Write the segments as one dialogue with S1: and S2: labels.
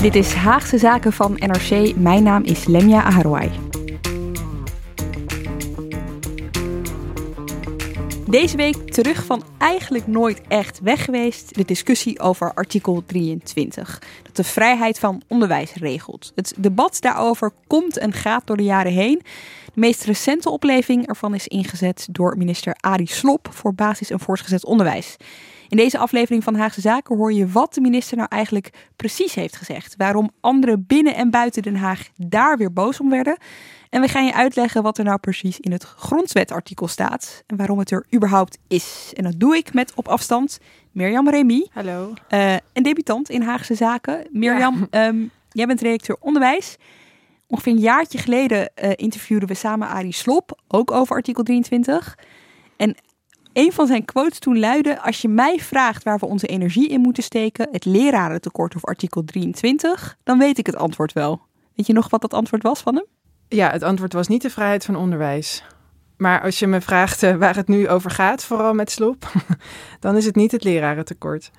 S1: Dit is Haagse Zaken van NRC. Mijn naam is Lemja Aharouai. Deze week terug van eigenlijk nooit echt weg geweest. De discussie over artikel 23. Dat de vrijheid van onderwijs regelt. Het debat daarover komt en gaat door de jaren heen. De meest recente opleving ervan is ingezet door minister Arie Slop voor basis- en voortgezet onderwijs. In deze aflevering van Haagse Zaken hoor je wat de minister nou eigenlijk precies heeft gezegd. Waarom anderen binnen en buiten Den Haag daar weer boos om werden. En we gaan je uitleggen wat er nou precies in het grondwetartikel staat. En waarom het er überhaupt is. En dat doe ik met op afstand Mirjam Remy.
S2: Hallo.
S1: Uh, een debutant in Haagse Zaken. Mirjam, ja. um, jij bent redacteur onderwijs. Ongeveer een jaartje geleden uh, interviewden we samen Arie Slop, ook over artikel 23. En een van zijn quotes toen luidde: Als je mij vraagt waar we onze energie in moeten steken, het lerarentekort of artikel 23, dan weet ik het antwoord wel. Weet je nog wat dat antwoord was van hem?
S2: Ja, het antwoord was niet de vrijheid van onderwijs. Maar als je me vraagt uh, waar het nu over gaat, vooral met slop, dan is het niet het lerarentekort.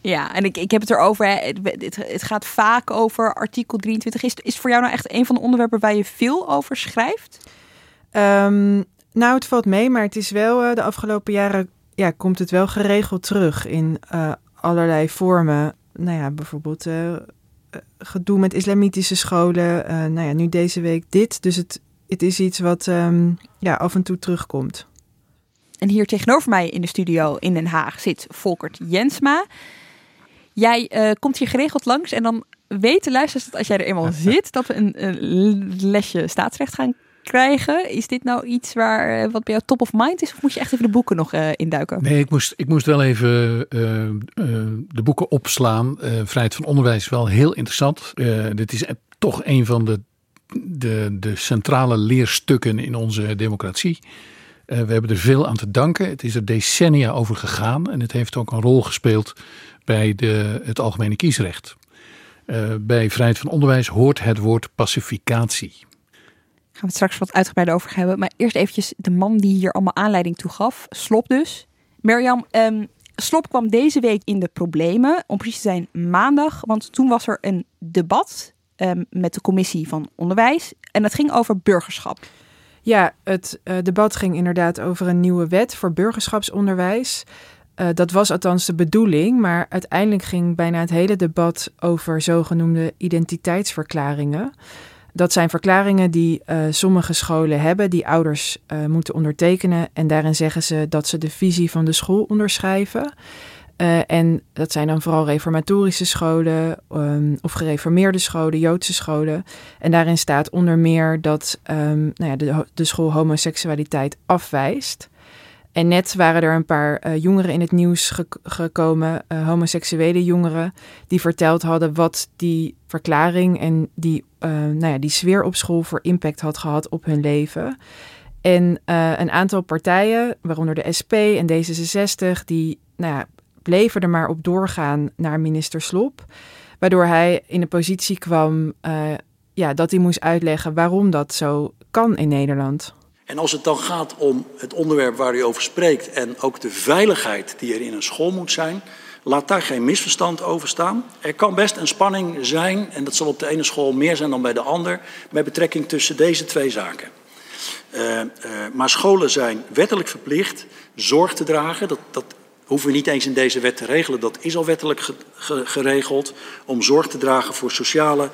S1: Ja, en ik, ik heb het erover. Het, het, het gaat vaak over artikel 23. Is, is voor jou nou echt een van de onderwerpen waar je veel over schrijft?
S2: Um, nou, het valt mee, maar het is wel uh, de afgelopen jaren ja, komt het wel geregeld terug in uh, allerlei vormen. Nou ja, bijvoorbeeld uh, gedoe met islamitische scholen. nou ja, nu deze week dit. Dus het, het is iets wat um, ja, af en toe terugkomt.
S1: En hier tegenover mij in de studio in Den Haag zit Volkert Jensma. Jij komt hier geregeld langs en dan weten luisteraars dat als jij er eenmaal zit, dat we een, een lesje staatsrecht gaan krijgen. Is dit nou iets waar, eh, wat bij jou top of mind is? Of moet je echt even de boeken nog uh, induiken?
S3: Nee, ik moest, ik moest wel even uh, de boeken opslaan. Vrijheid van onderwijs wel heel interessant. dit is toch een van de, de, de centrale leerstukken in onze democratie. we hebben er veel aan te danken. Het is er decennia over gegaan. En het heeft ook een rol gespeeld bij de, het algemene kiesrecht. bij vrijheid van onderwijs hoort het woord pacificatie
S1: gaan we het straks wat uitgebreider over hebben. Maar eerst eventjes de man die hier allemaal aanleiding toe gaf. Slop dus. Mirjam, um, Slop kwam deze week in de problemen. Om precies te zijn maandag. Want toen was er een debat um, met de commissie van onderwijs. En dat ging over burgerschap.
S2: Ja, het uh, debat ging inderdaad over een nieuwe wet voor burgerschapsonderwijs. Uh, dat was althans de bedoeling, maar uiteindelijk ging bijna het hele debat over zogenoemde identiteitsverklaringen. Dat zijn verklaringen die uh, sommige scholen hebben, die ouders uh, moeten ondertekenen. En daarin zeggen ze dat ze de visie van de school onderschrijven. Uh, en dat zijn dan vooral reformatorische scholen um, of gereformeerde scholen, Joodse scholen. En daarin staat onder meer dat um, nou ja, de, de school homoseksualiteit afwijst. En net waren er een paar uh, jongeren in het nieuws ge gekomen, uh, homoseksuele jongeren, die verteld hadden wat die verklaring en die, uh, nou ja, die sfeer op school voor impact had gehad op hun leven. En een aantal partijen, waaronder de SP en D66, die nou ja, bleven er maar op doorgaan naar minister Slop. Waardoor hij in de positie kwam ja, dat hij moest uitleggen waarom dat zo kan in Nederland.
S4: En als het dan gaat om het onderwerp waar u over spreekt en ook de veiligheid die er in een school moet zijn, laat daar geen misverstand over staan. Er kan best een spanning zijn, en dat zal op de ene school meer zijn dan bij de ander, met betrekking tussen deze twee zaken. maar scholen zijn wettelijk verplicht zorg te dragen. Dat, dat hoeven we niet eens in deze wet te regelen. Dat is al wettelijk geregeld. Om zorg te dragen voor sociale,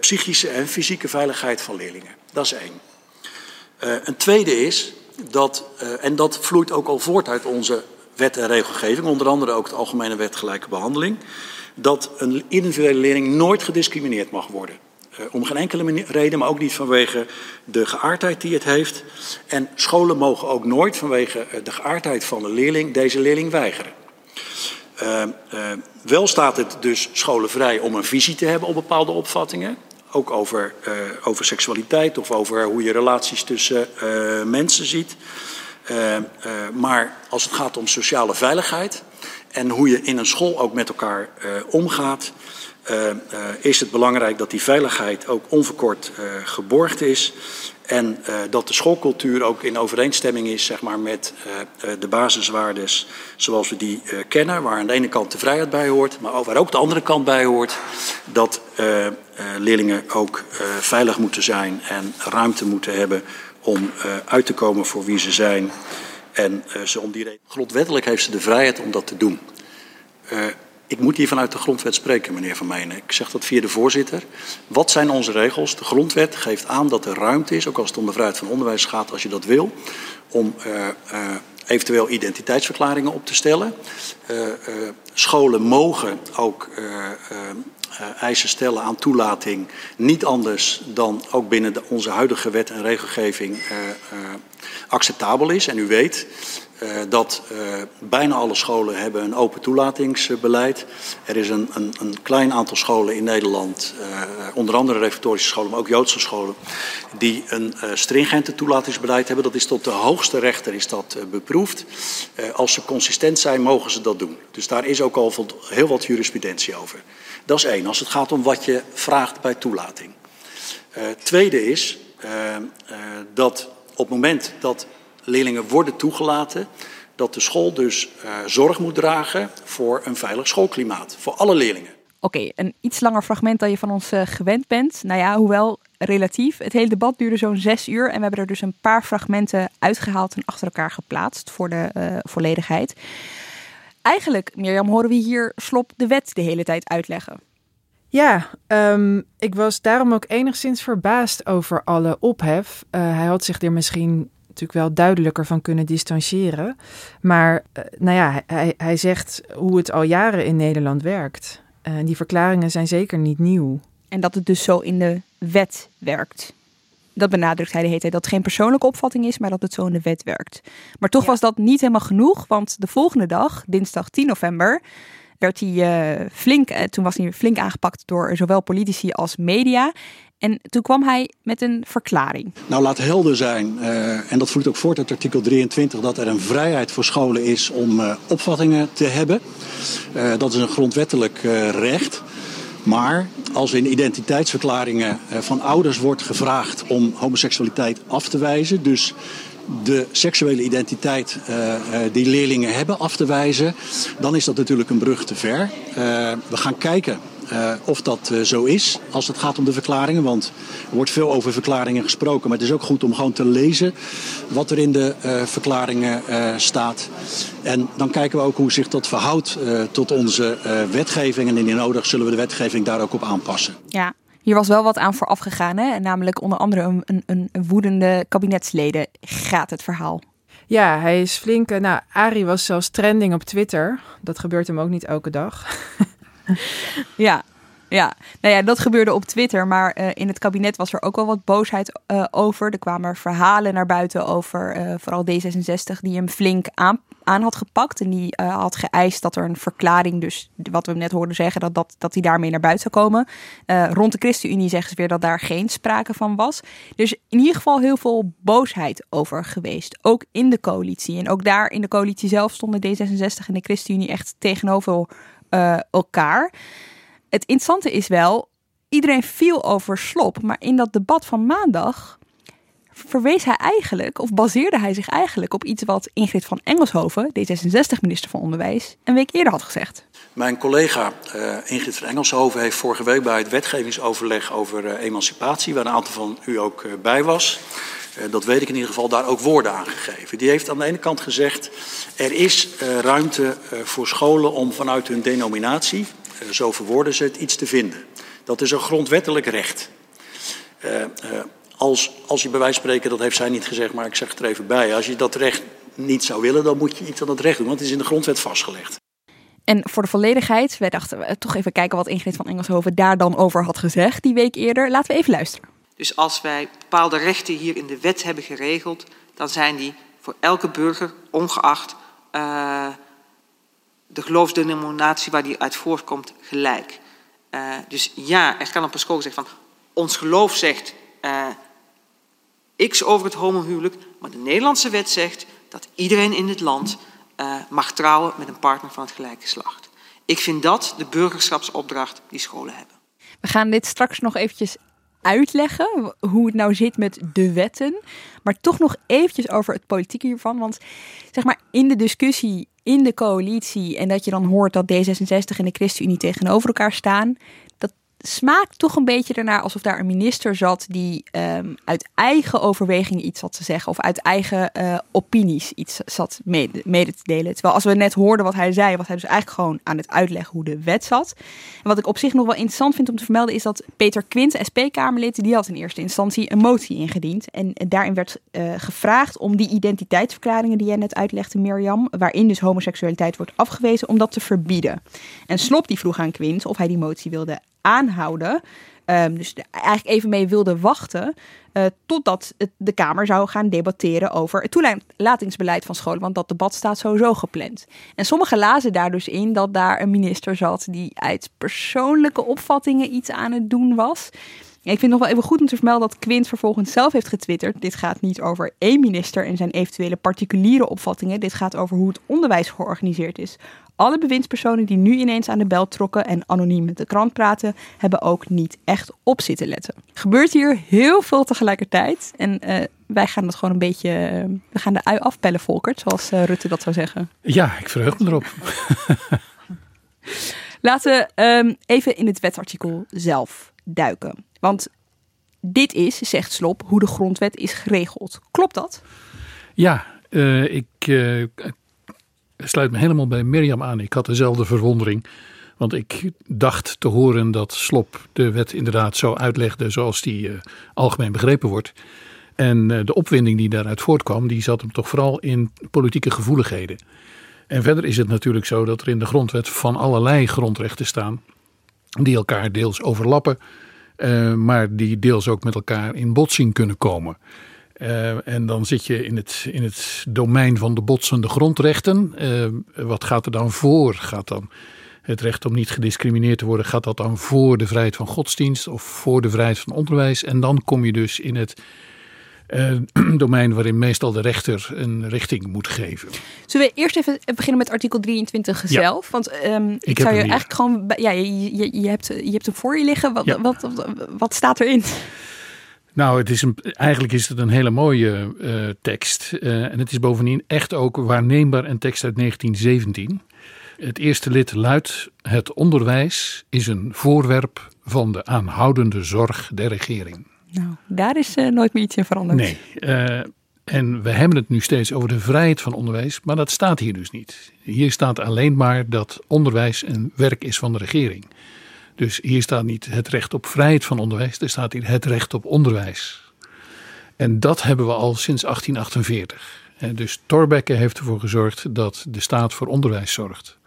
S4: psychische en fysieke veiligheid van leerlingen. Dat is één. Een tweede is dat, en dat vloeit ook al voort uit onze wet en regelgeving, onder andere ook de Algemene Wet Gelijke Behandeling, dat een individuele leerling nooit gediscrimineerd mag worden. Uh, om geen enkele reden, maar ook niet vanwege de geaardheid die het heeft. En scholen mogen ook nooit vanwege eh, de geaardheid van de leerling deze leerling weigeren. Wel staat het dus scholen vrij om een visie te hebben op bepaalde opvattingen. Ook over, over seksualiteit of over hoe je relaties tussen mensen ziet. Uh, maar als het gaat om sociale veiligheid en hoe je in een school ook met elkaar omgaat, is het belangrijk dat die veiligheid ook onverkort geborgd is. En dat de schoolcultuur ook in overeenstemming is zeg maar, met de basiswaardes zoals we die kennen. Waar aan de ene kant de vrijheid bij hoort, maar waar ook de andere kant bij hoort. Dat leerlingen ook veilig moeten zijn en ruimte moeten hebben om uh, uit te komen voor wie ze zijn. En ze om die reden. Grondwettelijk heeft ze de vrijheid om dat te doen. Ik moet hier vanuit de grondwet spreken, meneer Van Meijnen. Ik zeg dat via de voorzitter. Wat zijn onze regels? De grondwet geeft aan dat er ruimte is, ook als het om de vrijheid van onderwijs gaat, als je dat wil, om eventueel identiteitsverklaringen op te stellen. scholen mogen ook eisen stellen aan toelating niet anders dan ook binnen onze huidige wet en regelgeving uh, uh, acceptabel is. En u weet dat bijna alle scholen hebben een open toelatingsbeleid. Er is een, een, een klein aantal scholen in Nederland, onder andere reformatorische scholen, maar ook Joodse scholen, die een stringente toelatingsbeleid hebben. Dat is tot de hoogste rechter is dat beproefd. als ze consistent zijn, mogen ze dat doen. Dus daar is ook al heel wat jurisprudentie over. Dat is één, als het gaat om wat je vraagt bij toelating. Tweede is dat op het moment dat leerlingen worden toegelaten, dat de school dus zorg moet dragen voor een veilig schoolklimaat voor alle leerlingen.
S1: Oké, okay, een iets langer fragment dan je van ons gewend bent. Nou ja, hoewel relatief. Het hele debat duurde zo'n zes uur en we hebben er dus een paar fragmenten uitgehaald en achter elkaar geplaatst voor de volledigheid. Eigenlijk, Mirjam, horen we hier Slop de wet de hele tijd uitleggen.
S2: Ja, um, ik was daarom ook enigszins verbaasd over alle ophef. Uh, hij had zich er misschien natuurlijk wel duidelijker van kunnen distancieren. Maar uh, nou ja, hij, hij zegt hoe het al jaren in Nederland werkt. En uh, die verklaringen zijn zeker niet nieuw.
S1: En dat het dus zo in de wet werkt dat benadrukt hij de hele tijd, dat het geen persoonlijke opvatting is, maar dat het zo in de wet werkt. Maar toch was dat niet helemaal genoeg, want de volgende dag, dinsdag 10 november, werd hij uh, flink, uh, toen was hij flink aangepakt door zowel politici als media. En toen kwam hij met een verklaring.
S4: Nou, laat helder zijn, uh, en dat vloeit ook voort uit artikel 23, dat er een vrijheid voor scholen is om opvattingen te hebben. dat is een grondwettelijk recht. Maar als in identiteitsverklaringen eh, van ouders wordt gevraagd om homoseksualiteit af te wijzen, dus de seksuele identiteit die leerlingen hebben af te wijzen, dan is dat natuurlijk een brug te ver. We gaan kijken uh, of dat uh, zo is als het gaat om de verklaringen. Want er wordt veel over verklaringen gesproken. Maar het is ook goed om gewoon te lezen wat er in de uh, verklaringen staat. En dan kijken we ook hoe zich dat verhoudt tot onze wetgeving. En indien nodig zullen we de wetgeving daar ook op aanpassen.
S1: Ja. Hier was wel wat aan vooraf gegaan, hè? namelijk onder andere een, een, een woedende kabinetsleden gaat het verhaal.
S2: Ja, hij is flink. Nou, Ari was zelfs trending op Twitter. Dat gebeurt hem ook niet elke dag.
S1: ja, ja, nou ja, dat gebeurde op Twitter, maar uh, in het kabinet was er ook wel wat boosheid uh, over. Er kwamen verhalen naar buiten over uh, vooral D66 die hem flink aan, aan had gepakt. En die had geëist dat er een verklaring, dus wat we net hoorden zeggen, dat, dat, dat die daarmee naar buiten zou komen. rond de ChristenUnie zeggen ze weer dat daar geen sprake van was. Dus in ieder geval heel veel boosheid over geweest, ook in de coalitie. En ook daar in de coalitie zelf stonden D66 en de ChristenUnie echt tegenover uh, elkaar. Het interessante is wel, iedereen viel over slop, maar in dat debat van maandag verwees hij eigenlijk, of baseerde hij zich eigenlijk op iets wat Ingrid van Engelshoven, D66-minister van Onderwijs, een week eerder had gezegd.
S4: Mijn collega uh, Ingrid van Engelshoven heeft vorige week bij het wetgevingsoverleg over uh, emancipatie, waar een aantal van u ook bij was, dat weet ik in ieder geval, daar ook woorden aan gegeven. Die heeft aan de ene kant gezegd, er is ruimte voor scholen om vanuit hun denominatie, zo verwoorden ze het, iets te vinden. Dat is een grondwettelijk recht. als, als je bij wijze spreken, dat heeft zij niet gezegd, maar ik zeg het er even bij, als je dat recht niet zou willen, dan moet je iets aan het recht doen, want het is in de grondwet vastgelegd.
S1: En voor de volledigheid, wij dachten we toch even kijken wat Ingrid van Engelshoven daar dan over had gezegd die week eerder. Laten we even luisteren.
S5: Dus als wij bepaalde rechten hier in de wet hebben geregeld, dan zijn die voor elke burger, ongeacht uh, de geloofsdenominatie waar die uit voortkomt, gelijk. Uh, dus ja, er kan op een school zeggen van ons geloof zegt uh, X over het homohuwelijk, maar de Nederlandse wet zegt dat iedereen in dit land mag trouwen met een partner van het gelijke geslacht. Ik vind dat de burgerschapsopdracht die scholen hebben.
S1: We gaan dit straks nog eventjes uitleggen, hoe het nou zit met de wetten. Maar toch nog eventjes over het politieke hiervan. Want zeg maar in de discussie in de coalitie en dat je dan hoort dat D66 en de ChristenUnie tegenover elkaar staan, smaakt toch een beetje ernaar alsof daar een minister zat die um, uit eigen overwegingen iets zat te zeggen. Of uit eigen uh, opinies iets zat mede, mede, te delen. Terwijl als we net hoorden wat hij zei, was hij dus eigenlijk gewoon aan het uitleggen hoe de wet zat. En wat ik op zich nog wel interessant vind om te vermelden is dat Peter Quint, SP-Kamerlid, die had in eerste instantie een motie ingediend. En daarin werd uh, gevraagd om die identiteitsverklaringen die jij net uitlegde, Mirjam, waarin dus homoseksualiteit wordt afgewezen, om dat te verbieden. En Slop die vroeg aan Quint of hij die motie wilde aanhouden. Um, dus eigenlijk even mee wilde wachten uh, totdat de Kamer zou gaan debatteren over het toelatingsbeleid van scholen. Want dat debat staat sowieso gepland. En sommigen lazen daar dus in dat daar een minister zat die uit persoonlijke opvattingen iets aan het doen was. Ik vind het nog wel even goed om te vermelden dat Quint vervolgens zelf heeft getwitterd. Dit gaat niet over één minister en zijn eventuele particuliere opvattingen. Dit gaat over hoe het onderwijs georganiseerd is. Alle bewindspersonen die nu ineens aan de bel trokken en anoniem met de krant praten, hebben ook niet echt op zitten letten. Gebeurt hier heel veel tegelijkertijd. En uh, wij gaan het gewoon een beetje. Uh, we gaan de ui afpellen, Volkert, zoals uh, Rutte dat zou zeggen.
S3: Ja, ik verheug me erop.
S1: Laten we um, even in het wetsartikel zelf duiken. Want dit is, zegt Slop, hoe de grondwet is geregeld. Klopt dat?
S3: Ja, uh, ik uh, sluit me helemaal bij Mirjam aan. Ik had dezelfde verwondering. Want ik dacht te horen dat Slop de wet inderdaad zo uitlegde zoals die uh, algemeen begrepen wordt. En de opwinding die daaruit voortkwam, die zat hem toch vooral in politieke gevoeligheden. En verder is het natuurlijk zo dat er in de grondwet van allerlei grondrechten staan, die elkaar deels overlappen, uh, maar die deels ook met elkaar in botsing kunnen komen. Uh, en dan zit je in het, in het domein van de botsende grondrechten. Uh, wat gaat er dan voor? Gaat dan het recht om niet gediscrimineerd te worden, gaat dat dan voor de vrijheid van godsdienst of voor de vrijheid van onderwijs? En dan kom je dus in het uh, domein waarin meestal de rechter een richting moet geven.
S1: Zullen we eerst even beginnen met artikel 23 zelf? Want um, ik, ik zou je eigenlijk gewoon. Ja, je, je, je, hebt, je hebt hem voor je liggen. Wat, ja. wat, wat, wat, staat erin?
S3: Nou, het is een, eigenlijk is het een hele mooie uh, tekst. Uh, en het is bovendien echt ook waarneembaar een tekst uit 1917. Het eerste lid luidt: Het onderwijs is een voorwerp van de aanhoudende zorg der regering.
S1: Nou, daar is uh, nooit meer iets in veranderd.
S3: Nee. En we hebben het nu steeds over de vrijheid van onderwijs, maar dat staat hier dus niet. Hier staat alleen maar dat onderwijs een werk is van de regering. Dus hier staat niet het recht op vrijheid van onderwijs, er staat hier het recht op onderwijs. En dat hebben we al sinds 1848. dus Thorbecke heeft ervoor gezorgd dat de staat voor onderwijs zorgt.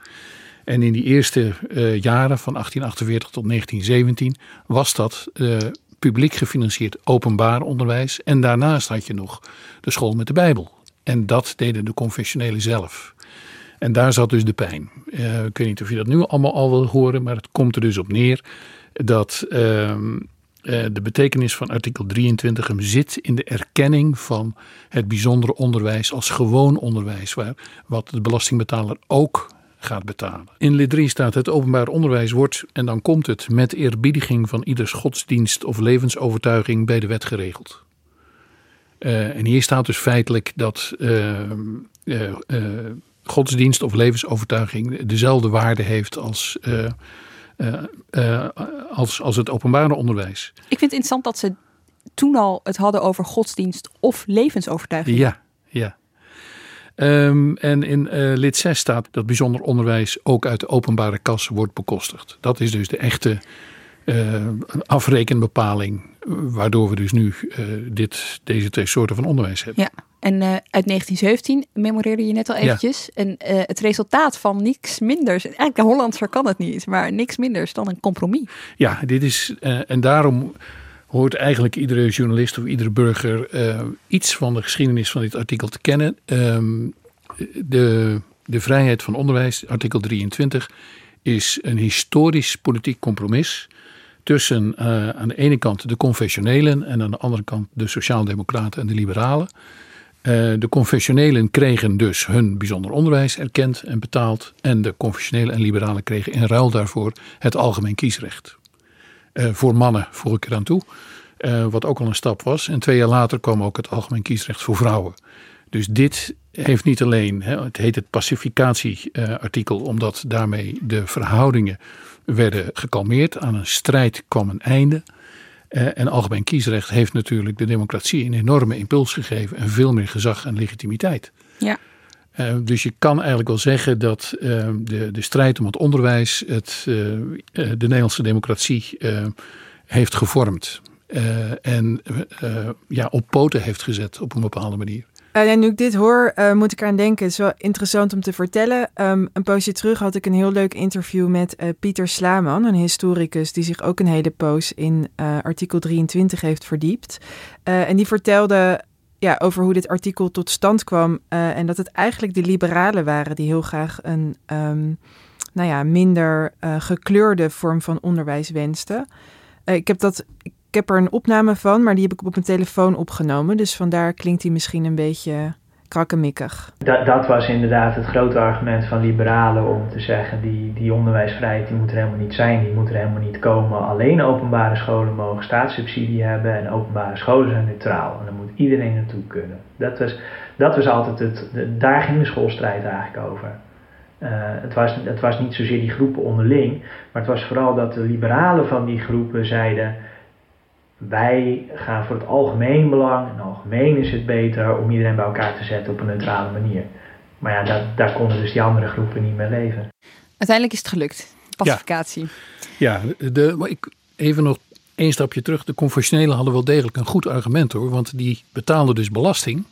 S3: En in die eerste uh, jaren van 1848 tot 1917 was dat uh, publiek gefinancierd openbaar onderwijs. En daarnaast had je nog de school met de Bijbel. En dat deden de confessionelen zelf. En daar zat dus de pijn. Uh, ik weet niet of je dat nu allemaal al wil horen, maar het komt er dus op neer dat uh, uh, de betekenis van artikel 23 hem zit in de erkenning van het bijzondere onderwijs als gewoon onderwijs, waar, wat de belastingbetaler ook gaat betalen. In lid 3 staat het openbaar onderwijs wordt, en dan komt het, met eerbiediging van ieders godsdienst of levensovertuiging bij de wet geregeld. Uh, en hier staat dus feitelijk dat uh, godsdienst of levensovertuiging dezelfde waarde heeft als, als, als het openbare onderwijs.
S1: Ik vind het interessant dat ze toen al het hadden over godsdienst of levensovertuiging.
S3: Ja, ja. Ehm, en in uh, lid 6 staat dat bijzonder onderwijs ook uit de openbare kas wordt bekostigd. Dat is dus de echte uh, afrekenbepaling, waardoor we dus nu uh, dit, deze twee soorten van onderwijs hebben.
S1: Ja, en uh, uit 1917 memoreerde je net al eventjes. Ja. En het resultaat van niks minders, eigenlijk de Hollandser kan het niet, maar niks minders dan een compromis.
S3: Ja, dit is, en daarom hoort eigenlijk iedere journalist of iedere burger iets van de geschiedenis van dit artikel te kennen. Um, de, de vrijheid van onderwijs, artikel 23, is een historisch politiek compromis tussen aan de ene kant de confessionelen en aan de andere kant de sociaaldemocraten en de liberalen. Uh, de confessionelen kregen dus hun bijzonder onderwijs erkend en betaald. En de confessionelen en liberalen kregen in ruil daarvoor het algemeen kiesrecht. Uh, voor mannen voeg ik eraan toe. wat ook al een stap was. En twee jaar later kwam ook het algemeen kiesrecht voor vrouwen. Dus dit heeft niet alleen, hè, het heet het pacificatieartikel, omdat daarmee de verhoudingen werden gekalmeerd. Aan een strijd kwam een einde. Uh, en algemeen kiesrecht heeft natuurlijk de democratie een enorme impuls gegeven en veel meer gezag en legitimiteit.
S1: Ja.
S3: Uh, dus je kan eigenlijk wel zeggen dat uh, de, de strijd om het onderwijs het, de Nederlandse democratie heeft gevormd. en ja, op poten heeft gezet op een bepaalde manier.
S2: Uh, en nu ik dit hoor, uh, moet ik eraan denken. Het is wel interessant om te vertellen. Um, een poosje terug had ik een heel leuk interview met uh, Pieter Slaman, een historicus die zich ook een hele poos in artikel 23 heeft verdiept. en die vertelde ja, over hoe dit artikel tot stand kwam. en dat het eigenlijk de liberalen waren die heel graag een um, nou ja, minder gekleurde vorm van onderwijs wensten. ik heb dat. Ik heb er een opname van, maar die heb ik op mijn telefoon opgenomen. Dus vandaar klinkt hij misschien een beetje krakkemikkig.
S6: Dat, dat was inderdaad het grote argument van liberalen om te zeggen... Die, die onderwijsvrijheid die moet er helemaal niet zijn, die moet er helemaal niet komen. Alleen openbare scholen mogen staatssubsidie hebben en openbare scholen zijn neutraal. En daar moet iedereen naartoe kunnen. Dat was, dat was altijd het... Daar ging de schoolstrijd eigenlijk over. Uh, het, was, het was niet zozeer die groepen onderling, maar het was vooral dat de liberalen van die groepen zeiden wij gaan voor het algemeen belang. En algemeen is het beter om iedereen bij elkaar te zetten op een neutrale manier. Maar ja, daar, daar konden dus die andere groepen niet mee leven.
S1: Uiteindelijk is het gelukt. Pacificatie.
S3: Ja, ja de, maar ik, even nog één stapje terug. De confessionelen hadden wel degelijk een goed argument hoor. Want die betaalden dus belasting.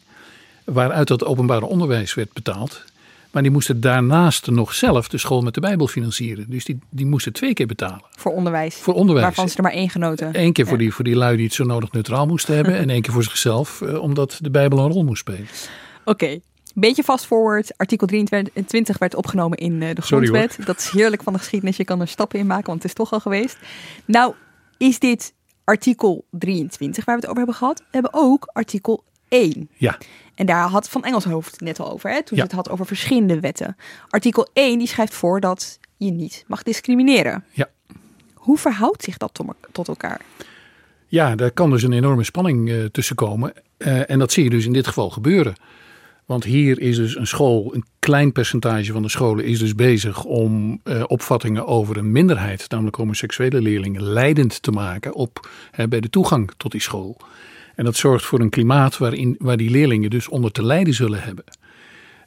S3: Waaruit dat openbare onderwijs werd betaald. Maar die moesten daarnaast nog zelf de school met de Bijbel financieren. Dus die, die moesten twee keer betalen.
S1: Voor onderwijs.
S3: Voor onderwijs.
S1: Waarvan ze er maar één genoten.
S3: Eén keer voor, die, voor die lui die het zo nodig neutraal moesten hebben. en één keer voor zichzelf, eh, omdat de Bijbel een rol moest spelen.
S1: Oké. Beetje fast forward. Artikel 23 werd opgenomen in uh, de grondwet. Dat is heerlijk van de geschiedenis. Je kan er stappen in maken, want het is toch al geweest. Nou, is dit artikel 23 waar we het over hebben gehad? We hebben ook artikel 1.
S3: Ja.
S1: En daar had Van Engelshoofd net al over, hè, toen ja. ze het had over verschillende wetten. Artikel 1 die schrijft voor dat je niet mag discrimineren.
S3: Ja.
S1: Hoe verhoudt zich dat tot elkaar?
S3: Ja, daar kan dus een enorme spanning uh, tussen komen. Uh, en dat zie je dus in dit geval gebeuren. Want hier is dus een school, een klein percentage van de scholen is dus bezig om uh, opvattingen over een minderheid, namelijk homoseksuele leerlingen, leidend te maken op, bij de toegang tot die school. En dat zorgt voor een klimaat waarin, waar die leerlingen dus onder te lijden zullen hebben.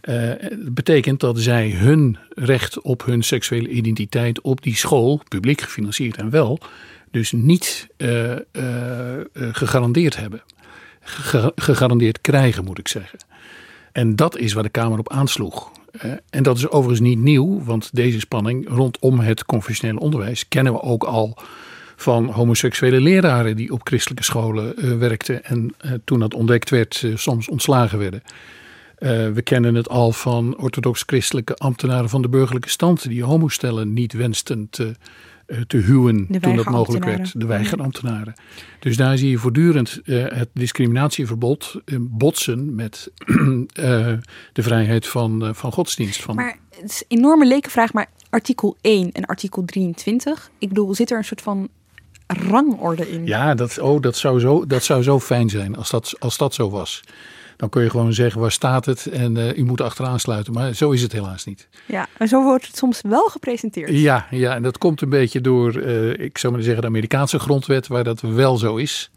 S3: Uh, betekent dat zij hun recht op hun seksuele identiteit op die school, publiek gefinancierd en wel, dus niet uh, uh, gegarandeerd hebben. Ge gegarandeerd krijgen, moet ik zeggen. En dat is waar de Kamer op aansloeg. en dat is overigens niet nieuw, want deze spanning rondom het confessionele onderwijs kennen we ook al van homoseksuele leraren die op christelijke scholen uh, werkten en uh, toen dat ontdekt werd, uh, soms ontslagen werden. we kennen het al van orthodox-christelijke ambtenaren van de burgerlijke stand die homostellen niet wensten te, te huwen toen dat mogelijk werd. De weigerambtenaren. Dus daar zie je voortdurend het discriminatieverbod botsen met de vrijheid van, van godsdienst. Van...
S1: Maar het is een enorme lekenvraag, maar artikel 1 en artikel 23. Ik bedoel, zit er een soort van rangorde in.
S3: Ja, dat, oh, dat, zou zo, dat zou zo fijn zijn als dat, als dat zo was. Dan kun je gewoon zeggen waar staat het en uh, u moet achteraan sluiten. Maar zo is het helaas niet.
S1: Ja, en zo wordt het soms wel gepresenteerd.
S3: Ja, ja en dat komt een beetje door, uh, ik zou maar zeggen, de Amerikaanse grondwet, waar dat wel zo is.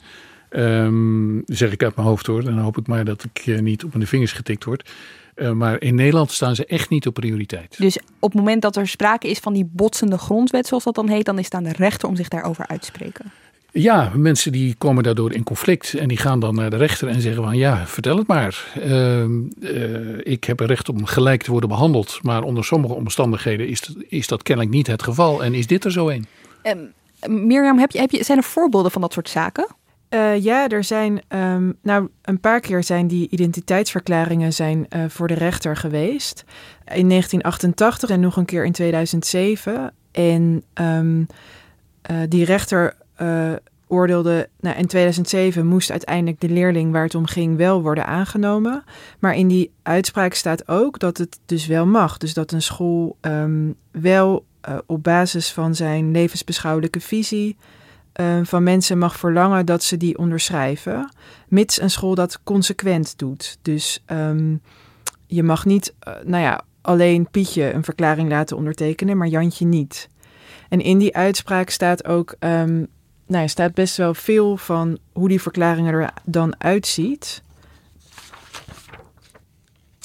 S3: Ehm, zeg ik uit mijn hoofd hoor. Dan hoop ik maar dat ik eh, niet op mijn vingers getikt word. Eh, maar in Nederland staan ze echt niet op prioriteit.
S1: Dus op het moment dat er sprake is van die botsende grondwet, zoals dat dan heet, dan is het aan de rechter om zich daarover uit te spreken.
S3: Ja, mensen die komen daardoor in conflict en die gaan dan naar de rechter en zeggen van ja, vertel het maar. Ehm, eh, ik heb een recht om gelijk te worden behandeld, maar onder sommige omstandigheden is, dat, is dat kennelijk niet het geval. En is dit er zo een?
S1: Um, Mirjam, heb je, heb je, zijn er voorbeelden van dat soort zaken?
S2: Uh, ja, er zijn, um, nou, een paar keer zijn die identiteitsverklaringen zijn, uh, voor de rechter geweest. In 1988 en nog een keer in 2007. En um, uh, die rechter oordeelde, nou, in 2007 moest uiteindelijk de leerling waar het om ging wel worden aangenomen. Maar in die uitspraak staat ook dat het dus wel mag. Dus dat een school um, wel op basis van zijn levensbeschouwelijke visie uh, van mensen mag verlangen dat ze die onderschrijven, mits een school dat consequent doet. Dus um, je mag niet, uh, nou ja, alleen Pietje een verklaring laten ondertekenen, maar Jantje niet. En in die uitspraak staat ook, um, nou ja, staat best wel veel van hoe die verklaring er dan uitziet.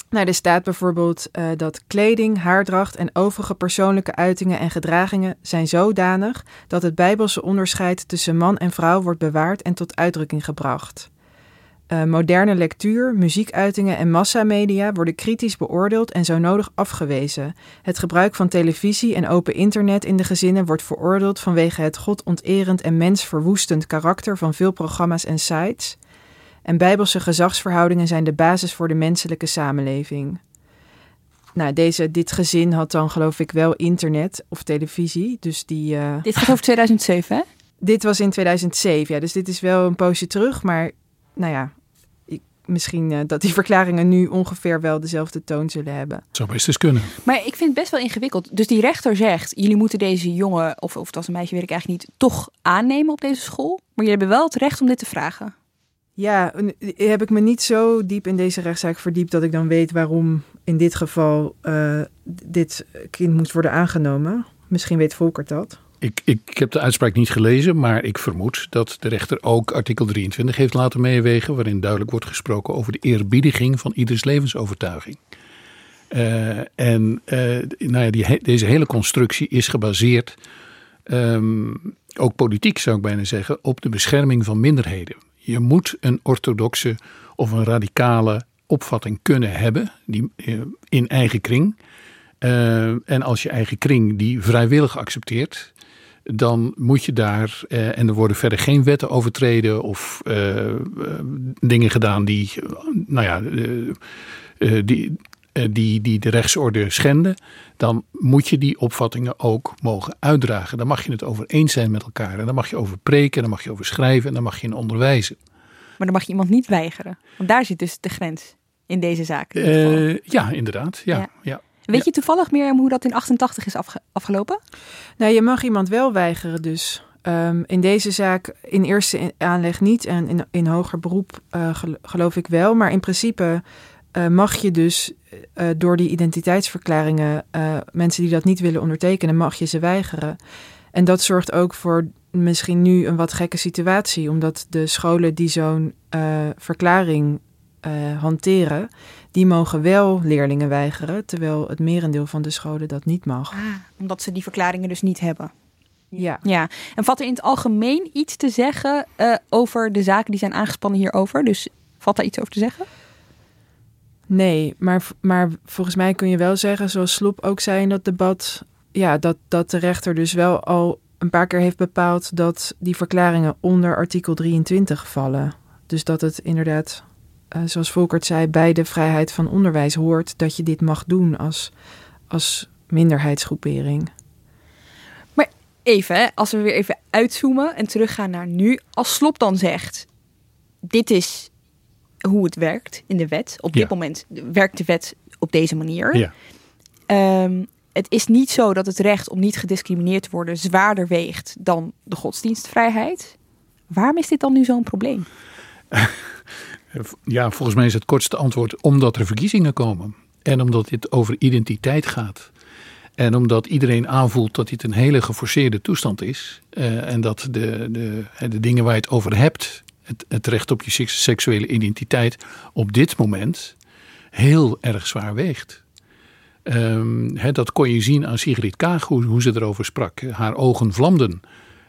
S2: Nou, er staat bijvoorbeeld uh, dat kleding, haardracht en overige persoonlijke uitingen en gedragingen zijn zodanig dat het bijbelse onderscheid tussen man en vrouw wordt bewaard en tot uitdrukking gebracht. Uh, moderne lectuur, muziekuitingen en massamedia worden kritisch beoordeeld en zo nodig afgewezen. Het gebruik van televisie en open internet in de gezinnen wordt veroordeeld vanwege het godonterend en mensverwoestend karakter van veel programma's en sites. En bijbelse gezagsverhoudingen zijn de basis voor de menselijke samenleving. Nou, deze, dit gezin had dan geloof ik wel internet of televisie. Dus die, uh...
S1: Dit gaat over 2007, hè?
S2: Dit was in 2007, ja. Dus dit is wel een poosje terug. Maar nou ja, ik, misschien uh, dat die verklaringen nu ongeveer wel dezelfde toon zullen hebben.
S3: Zou best eens kunnen.
S1: Maar ik vind het best wel ingewikkeld. Dus die rechter zegt, jullie moeten deze jongen, of, of het was een meisje, weet ik eigenlijk niet, toch aannemen op deze school. Maar jullie hebben wel het recht om dit te vragen.
S2: Ja, heb ik me niet zo diep in deze rechtszaak verdiept dat ik dan weet waarom in dit geval uh, dit kind moet worden aangenomen. Misschien weet Volkert dat.
S3: Ik, ik, heb de uitspraak niet gelezen, maar ik vermoed dat de rechter ook artikel 23 heeft laten meewegen, waarin duidelijk wordt gesproken over de eerbiediging van ieders levensovertuiging. Uh, en nou ja, die, deze hele constructie is gebaseerd, um, ook politiek zou ik bijna zeggen, op de bescherming van minderheden. Je moet een orthodoxe of een radicale opvatting kunnen hebben die, in eigen kring. Uh, en als je eigen kring die vrijwillig accepteert, dan moet je daar, uh, en er worden verder geen wetten overtreden of dingen gedaan die, nou ja, die, die, die de rechtsorde schenden, dan moet je die opvattingen ook mogen uitdragen. Dan mag je het over eens zijn met elkaar. En dan mag je over preken, dan mag je over schrijven en dan mag je in onderwijzen.
S1: Maar dan mag je iemand niet weigeren. Want daar zit dus de grens in deze zaak. In
S3: uh, ja, inderdaad. Ja, ja. ja.
S1: Weet
S3: ja.
S1: je toevallig meer hoe dat in 88 is afge afgelopen?
S2: Nou, je mag iemand wel weigeren dus. Um, in deze zaak in eerste aanleg niet en in, in hoger beroep uh, geloof ik wel. Maar in principe uh, mag je dus uh, door die identiteitsverklaringen mensen die dat niet willen ondertekenen, mag je ze weigeren. En dat zorgt ook voor misschien nu een wat gekke situatie, omdat de scholen die zo'n verklaring hanteren, die mogen wel leerlingen weigeren, terwijl het merendeel van de scholen dat niet mag.
S1: Ah, omdat ze die verklaringen dus niet hebben.
S2: Ja.
S1: ja. En valt er in het algemeen iets te zeggen uh, over de zaken die zijn aangespannen hierover? Dus valt daar iets over te zeggen?
S2: Nee, maar, maar volgens mij kun je wel zeggen, zoals Sloep ook zei in dat debat, ja, dat, dat de rechter dus wel al een paar keer heeft bepaald dat die verklaringen onder artikel 23 vallen. Dus dat het inderdaad uh, zoals Volkert zei, bij de vrijheid van onderwijs hoort dat je dit mag doen als, als minderheidsgroepering.
S1: Maar even, als we weer even uitzoomen en teruggaan naar nu. Als Slop dan zegt, dit is hoe het werkt in de wet. Op dit ja. moment werkt de wet op deze manier.
S3: Ja.
S1: Um, het is niet zo dat het recht om niet gediscrimineerd te worden zwaarder weegt dan de godsdienstvrijheid. Waarom is dit dan nu zo'n probleem?
S3: Ja, volgens mij is het kortste antwoord omdat er verkiezingen komen. En omdat dit over identiteit gaat. En omdat iedereen aanvoelt dat dit een hele geforceerde toestand is. Uh, en dat de, de, de dingen waar je het over hebt, het, recht op je seksuele identiteit op dit moment heel erg zwaar weegt. Um, dat kon je zien aan Sigrid Kaag, hoe, hoe, ze erover sprak. Haar ogen vlamden.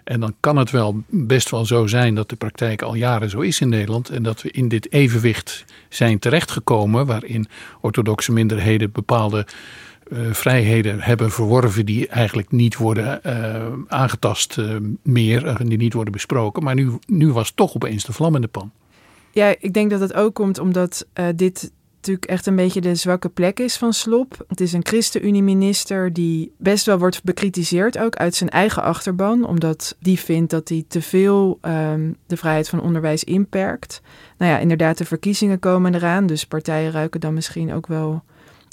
S3: En dan kan het wel best wel zo zijn dat de praktijk al jaren zo is in Nederland. En dat we in dit evenwicht zijn terechtgekomen. waarin orthodoxe minderheden bepaalde vrijheden hebben verworven. die eigenlijk niet worden uh, aangetast uh, meer. en die niet worden besproken. Maar nu, nu was toch opeens de vlam in de pan.
S2: Ja, ik denk dat het ook komt omdat dit natuurlijk echt een beetje de zwakke plek is van Slop. Het is een ChristenUnie-minister die best wel wordt bekritiseerd, ook uit zijn eigen achterban, omdat die vindt dat hij te veel um, de vrijheid van onderwijs inperkt. Nou ja, inderdaad, de verkiezingen komen eraan, dus partijen ruiken dan misschien ook wel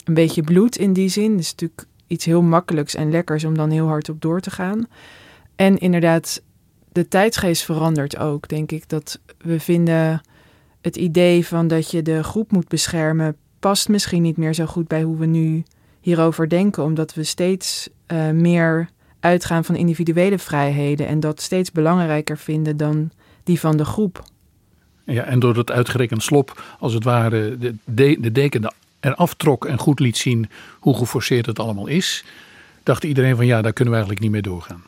S2: een beetje bloed in die zin. Het is natuurlijk iets heel makkelijks en lekkers om dan heel hard op door te gaan. En inderdaad, de tijdsgeest verandert ook, denk ik. Dat we vinden het idee van dat je de groep moet beschermen past misschien niet meer zo goed bij hoe we nu hierover denken, omdat we steeds uh, meer uitgaan van individuele vrijheden en dat steeds belangrijker vinden dan die van de groep.
S3: Ja, en door het uitgerekend slop, als het ware, de, de, de deken eraf trok en goed liet zien hoe geforceerd het allemaal is, dacht iedereen van ja, daar kunnen we eigenlijk niet meer doorgaan.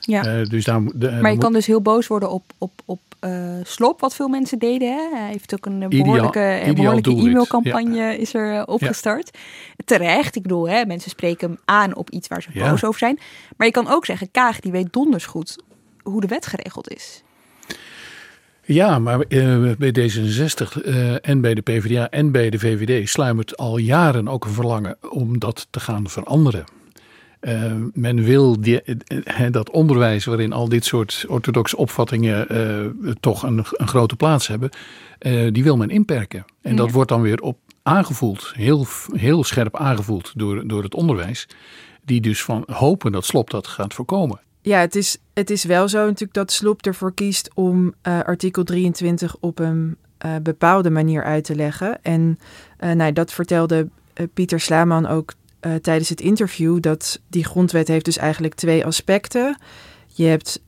S1: Ja. Uh, dus daar, de, maar je kan dus heel boos worden op, op, op uh, Slop, wat veel mensen deden. Hè? Hij heeft ook een behoorlijke, behoorlijke e-mailcampagne is er opgestart. Terecht, ik bedoel, hè, mensen spreken hem aan op iets waar ze boos over zijn. Maar je kan ook zeggen, Kaag die weet donders goed hoe de wet geregeld is.
S3: Ja, maar uh, bij D66 uh, en bij de PvdA en bij de VVD sluimert al jaren ook een verlangen om dat te gaan veranderen. Uh, men wil die, dat onderwijs waarin al dit soort orthodoxe opvattingen toch een, een, grote plaats hebben, die wil men inperken. En ja. dat wordt dan weer op aangevoeld, heel, heel scherp aangevoeld door, door het onderwijs, die dus van hopen dat Slop dat gaat voorkomen.
S2: Ja, het is, het is wel zo natuurlijk dat Slop ervoor kiest om artikel 23 op een bepaalde manier uit te leggen. En nou, dat vertelde Pieter Slaman ook uh, tijdens het interview dat die grondwet heeft dus eigenlijk twee aspecten. Je hebt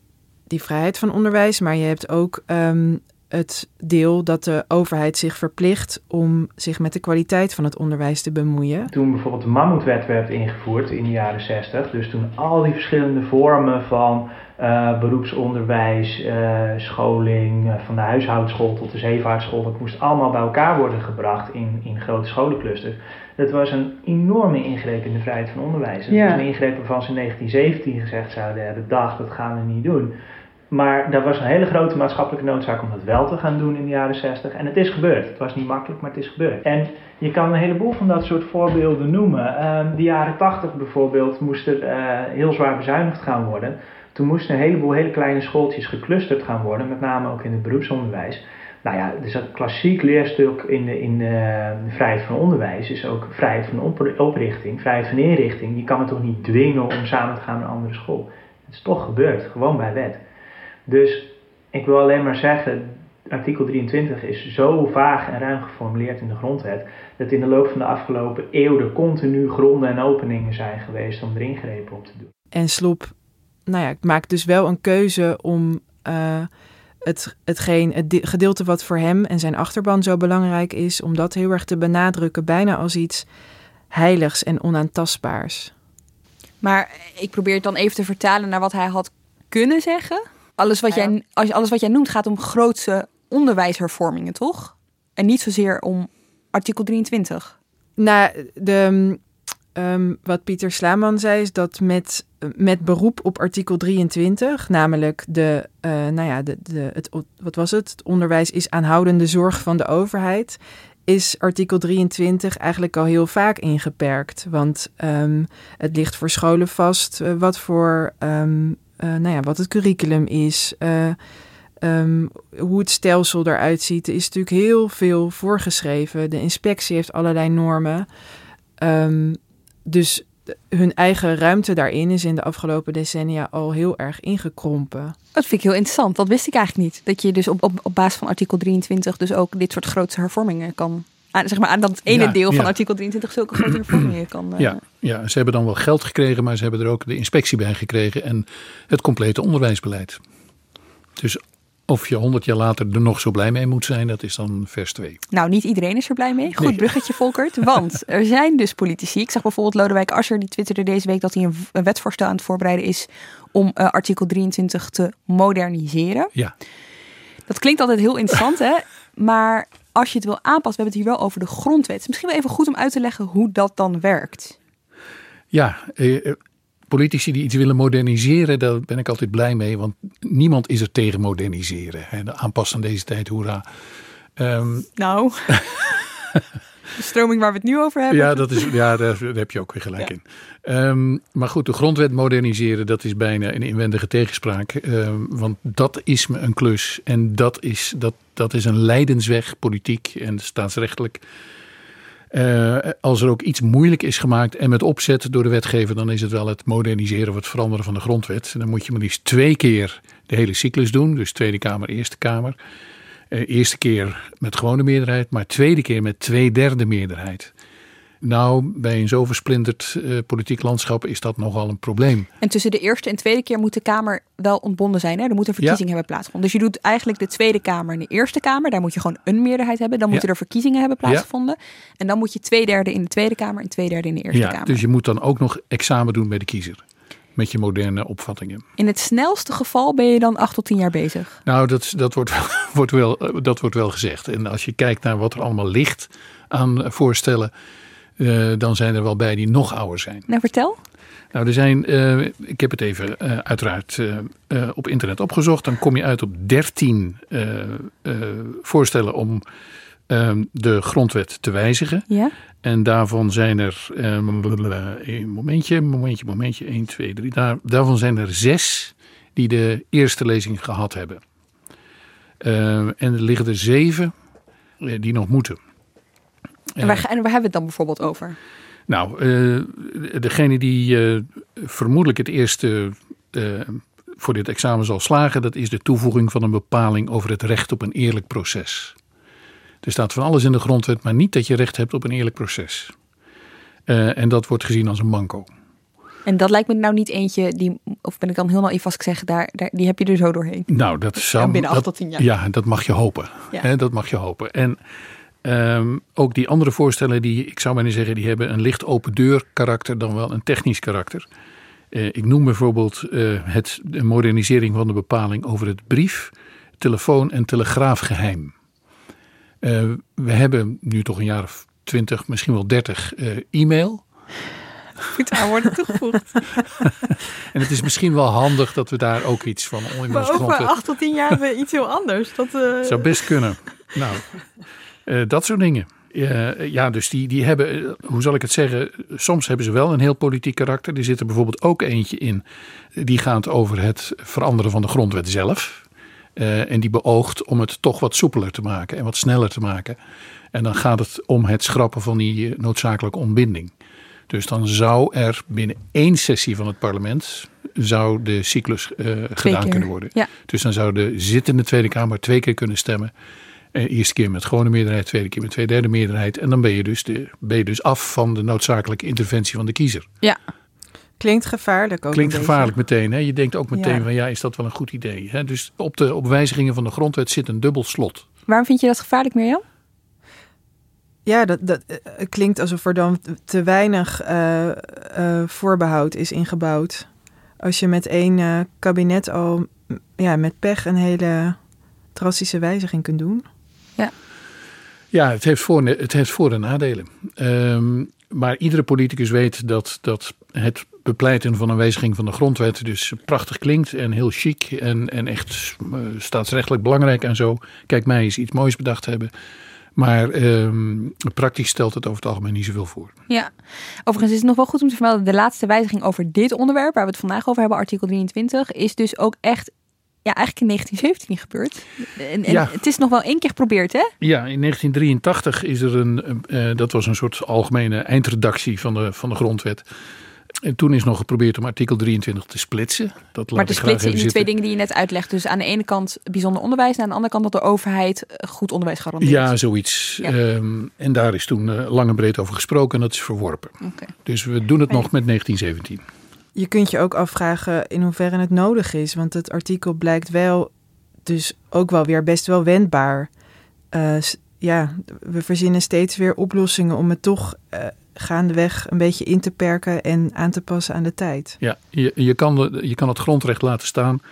S2: die vrijheid van onderwijs, maar je hebt ook um, het deel dat de overheid zich verplicht om zich met de kwaliteit van het onderwijs te bemoeien.
S6: Toen bijvoorbeeld de Mammoetwet werd ingevoerd in de jaren 60, dus toen al die verschillende vormen van uh, beroepsonderwijs, uh, scholing, uh, van de huishoudschool tot de zeevaartschool, dat moest allemaal bij elkaar worden gebracht in, in grote scholenclusters. Dat was een enorme ingreep in de vrijheid van onderwijs. Dat ja. was een ingreep waarvan ze in 1917 gezegd zouden hebben, dag, dat gaan we niet doen. Maar er was een hele grote maatschappelijke noodzaak om dat wel te gaan doen in de jaren 60. En het is gebeurd. Het was niet makkelijk, maar het is gebeurd. En je kan een heleboel van dat soort voorbeelden noemen. Uh, de jaren 80 bijvoorbeeld moest er uh, heel zwaar bezuinigd gaan worden. Toen moesten een heleboel hele kleine schooltjes geclusterd gaan worden, met name ook in het beroepsonderwijs. Nou ja, dus dat klassiek leerstuk in de, in de vrijheid van onderwijs is ook vrijheid van oprichting, vrijheid van inrichting. Je kan het toch niet dwingen om samen te gaan naar een andere school. Het is toch gebeurd, gewoon bij wet. Dus ik wil alleen maar zeggen, artikel 23 is zo vaag en ruim geformuleerd in de grondwet, dat in de loop van de afgelopen eeuw er continu gronden en openingen zijn geweest om er ingrepen op te doen.
S2: En Sloep nou ja, maakt dus wel een keuze om uh, het, hetgeen, het gedeelte wat voor hem en zijn achterban zo belangrijk is, om dat heel erg te benadrukken, bijna als iets heiligs en onaantastbaars.
S1: Maar ik probeer het dan even te vertalen naar wat hij had kunnen zeggen. Alles wat, jij, alles wat jij noemt gaat om grootse onderwijshervormingen, toch? En niet zozeer om artikel 23.
S2: Nou, de, um, wat Pieter Slaman zei, is dat met, met beroep op artikel 23, namelijk de, uh, nou ja, de, de, het, wat was het? Het onderwijs is aanhoudende zorg van de overheid. Is artikel 23 eigenlijk al heel vaak ingeperkt. Want um, het ligt voor scholen vast uh, wat voor um, uh, nou ja, wat het curriculum is. Um, hoe het stelsel eruit ziet, er is natuurlijk heel veel voorgeschreven. De inspectie heeft allerlei normen. Um, dus hun eigen ruimte daarin is in de afgelopen decennia al heel erg ingekrompen.
S1: Dat vind ik heel interessant. Dat wist ik eigenlijk niet. Dat je dus op, op, op basis van artikel 23 dus ook dit soort grote hervormingen kan aan, zeg maar, aan dat ene deel van artikel 23 zulke grote hervormingen kan.
S3: Uh... Ja, ja, ze hebben dan wel geld gekregen, maar ze hebben er ook de inspectie bij gekregen en het complete onderwijsbeleid. Dus Of je honderd jaar later er nog zo blij mee moet zijn, dat is dan vers 2.
S1: Nou, niet iedereen is er blij mee. Goed
S3: Nee.
S1: bruggetje, Volkert. Want er zijn dus politici. Ik zag bijvoorbeeld Lodewijk Asscher, die twitterde deze week dat hij een, wetsvoorstel aan het voorbereiden is om eh, artikel 23 te moderniseren.
S3: Ja.
S1: Dat klinkt altijd heel interessant, hè? Maar als je het wil aanpassen, we hebben het hier wel over de grondwet. Misschien wel even goed om uit te leggen hoe dat dan werkt.
S3: Ja, eh, eh, politici die iets willen moderniseren, daar ben ik altijd blij mee. Want niemand is er tegen moderniseren. Hè. De aanpassen aan deze tijd, hoera. Ehm,
S1: Nou, de stroming waar we het nu over hebben.
S3: ja, dat is, ja daar, daar heb je ook weer gelijk
S1: Ja.
S3: in. Ehm, maar goed, de grondwet moderniseren, dat is bijna een inwendige tegenspraak. Ehm, want dat is me een klus. En dat is, dat, dat is een leidensweg, politiek en staatsrechtelijk. Eh, als er ook iets moeilijk is gemaakt en met opzet door de wetgever, dan is het wel het moderniseren of het veranderen van de grondwet. En dan moet je maar liefst twee keer de hele cyclus doen. Dus Tweede Kamer, Eerste Kamer. Eh, eerste keer met gewone meerderheid, maar tweede keer met twee derde meerderheid. Nou, bij een zo versplinterd eh, politiek landschap is dat nogal een probleem.
S1: En tussen de eerste en tweede keer moet de Kamer wel ontbonden zijn. Hè? Er moet een verkiezing hebben plaatsgevonden. Dus je doet eigenlijk de Tweede Kamer en de Eerste Kamer. Daar moet je gewoon een meerderheid hebben. Dan
S3: Ja.
S1: moeten er verkiezingen hebben plaatsgevonden. En dan moet je twee derde in de Tweede Kamer en twee derde in de Eerste
S3: ja,
S1: Kamer.
S3: dus je moet dan ook nog examen doen bij de kiezer. Met je moderne opvattingen.
S1: In het snelste geval ben je dan acht tot tien jaar bezig.
S3: Nou, dat, dat, wordt, wel, wordt wel, eh, dat wordt wel gezegd. En als je kijkt naar wat er allemaal ligt aan eh, voorstellen, eh, dan zijn er wel bij die nog ouder zijn.
S1: Nou, vertel.
S3: Nou, er zijn, ik heb het even uiteraard op internet opgezocht. Dan kom je uit op 13 eh, eh, voorstellen om ehm, de grondwet te wijzigen.
S1: Ja?
S3: En daarvan zijn er, eh, een momentje, momentje, momentje, 1, 2, 3. Daar, daarvan zijn er zes die de eerste lezing gehad hebben. Eh, en er liggen er zeven eh, die nog moeten.
S1: En waar, en waar hebben we het dan bijvoorbeeld over?
S3: Nou, eh, degene die eh, vermoedelijk het eerste eh, voor dit examen zal slagen, dat is de toevoeging van een bepaling over het recht op een eerlijk proces. Er staat van alles in de grondwet, maar niet dat je recht hebt op een eerlijk proces. Eh, en dat wordt gezien als een manco.
S1: En dat lijkt me nou niet eentje die, of ben ik dan als ik zeg, daar, daar, die heb je er zo doorheen.
S3: Nou, dat zou.
S1: binnen acht
S3: dat-
S1: tot tien jaar.
S3: Ja, dat mag je hopen.
S1: Ja.
S3: Dat mag je hopen. En ehm, ook die andere voorstellen, die, ik zou bijna zeggen, die hebben een licht open deur karakter dan wel een technisch karakter. Eh, ik noem bijvoorbeeld eh, het, de modernisering van de bepaling over het brief, telefoon en telegraafgeheim. Eh, we hebben nu toch een jaar of twintig, misschien wel dertig eh, e-mail.
S1: Goed aan worden toegevoegd.
S3: En het is misschien wel handig dat we daar ook iets van in
S1: Maar over
S3: grondwet
S1: acht tot tien jaar iets heel anders. Dat, eh,
S3: Zou best kunnen. Nou, dat soort dingen. Ja, dus die, die hebben, hoe zal ik het zeggen, soms hebben ze wel een heel politiek karakter. Er zit er bijvoorbeeld ook eentje in, die gaat over het veranderen van de grondwet zelf. Eh, en die beoogt om het toch wat soepeler te maken en wat sneller te maken. En dan gaat het om het schrappen van die eh, noodzakelijke ontbinding. Dus dan zou er binnen één sessie van het parlement zou de cyclus eh, gedaan
S1: keer.
S3: kunnen worden.
S1: Ja.
S3: Dus dan zou de zittende Tweede Kamer twee keer kunnen stemmen. Eh, eerste keer met gewone meerderheid, tweede keer met twee derde meerderheid. En dan ben je, dus de, ben je dus af van de noodzakelijke interventie van de kiezer.
S1: ja,
S2: Klinkt gevaarlijk ook
S3: Klinkt gevaarlijk meteen. Hè? Je denkt ook meteen
S1: Ja.
S3: van ja, is dat wel een goed idee? Hè? Dus op de op wijzigingen van de grondwet zit een dubbel slot.
S1: waarom vind je dat gevaarlijk, Mirjam?
S2: Ja, dat, dat eh, het klinkt alsof er dan te weinig eh, eh, voorbehoud is ingebouwd. Als je met één eh, kabinet al ja, met pech een hele drastische wijziging kunt doen.
S3: Ja, het heeft voor, het heeft voor- en nadelen. Ehm, maar iedere politicus weet dat, dat het bepleiten van een wijziging van de grondwet dus prachtig klinkt en heel chic en, en echt eh, staatsrechtelijk belangrijk en zo. Kijk, mij eens iets moois bedacht hebben. Maar ehm, praktisch stelt het over het algemeen niet zoveel voor.
S1: Ja, overigens is het nog wel goed om te vermelden. De laatste wijziging over dit onderwerp, waar we het vandaag over hebben, artikel 23, is dus ook echt, ja, eigenlijk in 1917 gebeurd. En, en
S3: Ja.
S1: het is nog wel één keer geprobeerd, hè?
S3: Ja, in 1983 is er een, eh, dat was een soort algemene eindredactie van de, van de grondwet. En toen is nog geprobeerd om artikel 23 te splitsen. Dat
S1: maar
S3: laat
S1: te splitsen in die twee dingen die je net uitlegt. Dus aan de ene kant bijzonder onderwijs, en aan de andere kant dat de overheid eh, goed onderwijs garandeert.
S3: Ja, zoiets.
S1: Ja.
S3: Ehm, en daar is toen eh, lang en breed over gesproken en dat is verworpen.
S1: Oké.
S3: Dus we doen het nog met 1917.
S2: Je kunt je ook afvragen in hoeverre het nodig is. Want het artikel blijkt wel dus ook wel weer best wel wendbaar. Uh, ja, we verzinnen steeds weer oplossingen om het toch uh, gaandeweg een beetje in te perken en aan te passen aan de tijd.
S3: Ja, je, je, kan, de, je kan het grondrecht laten staan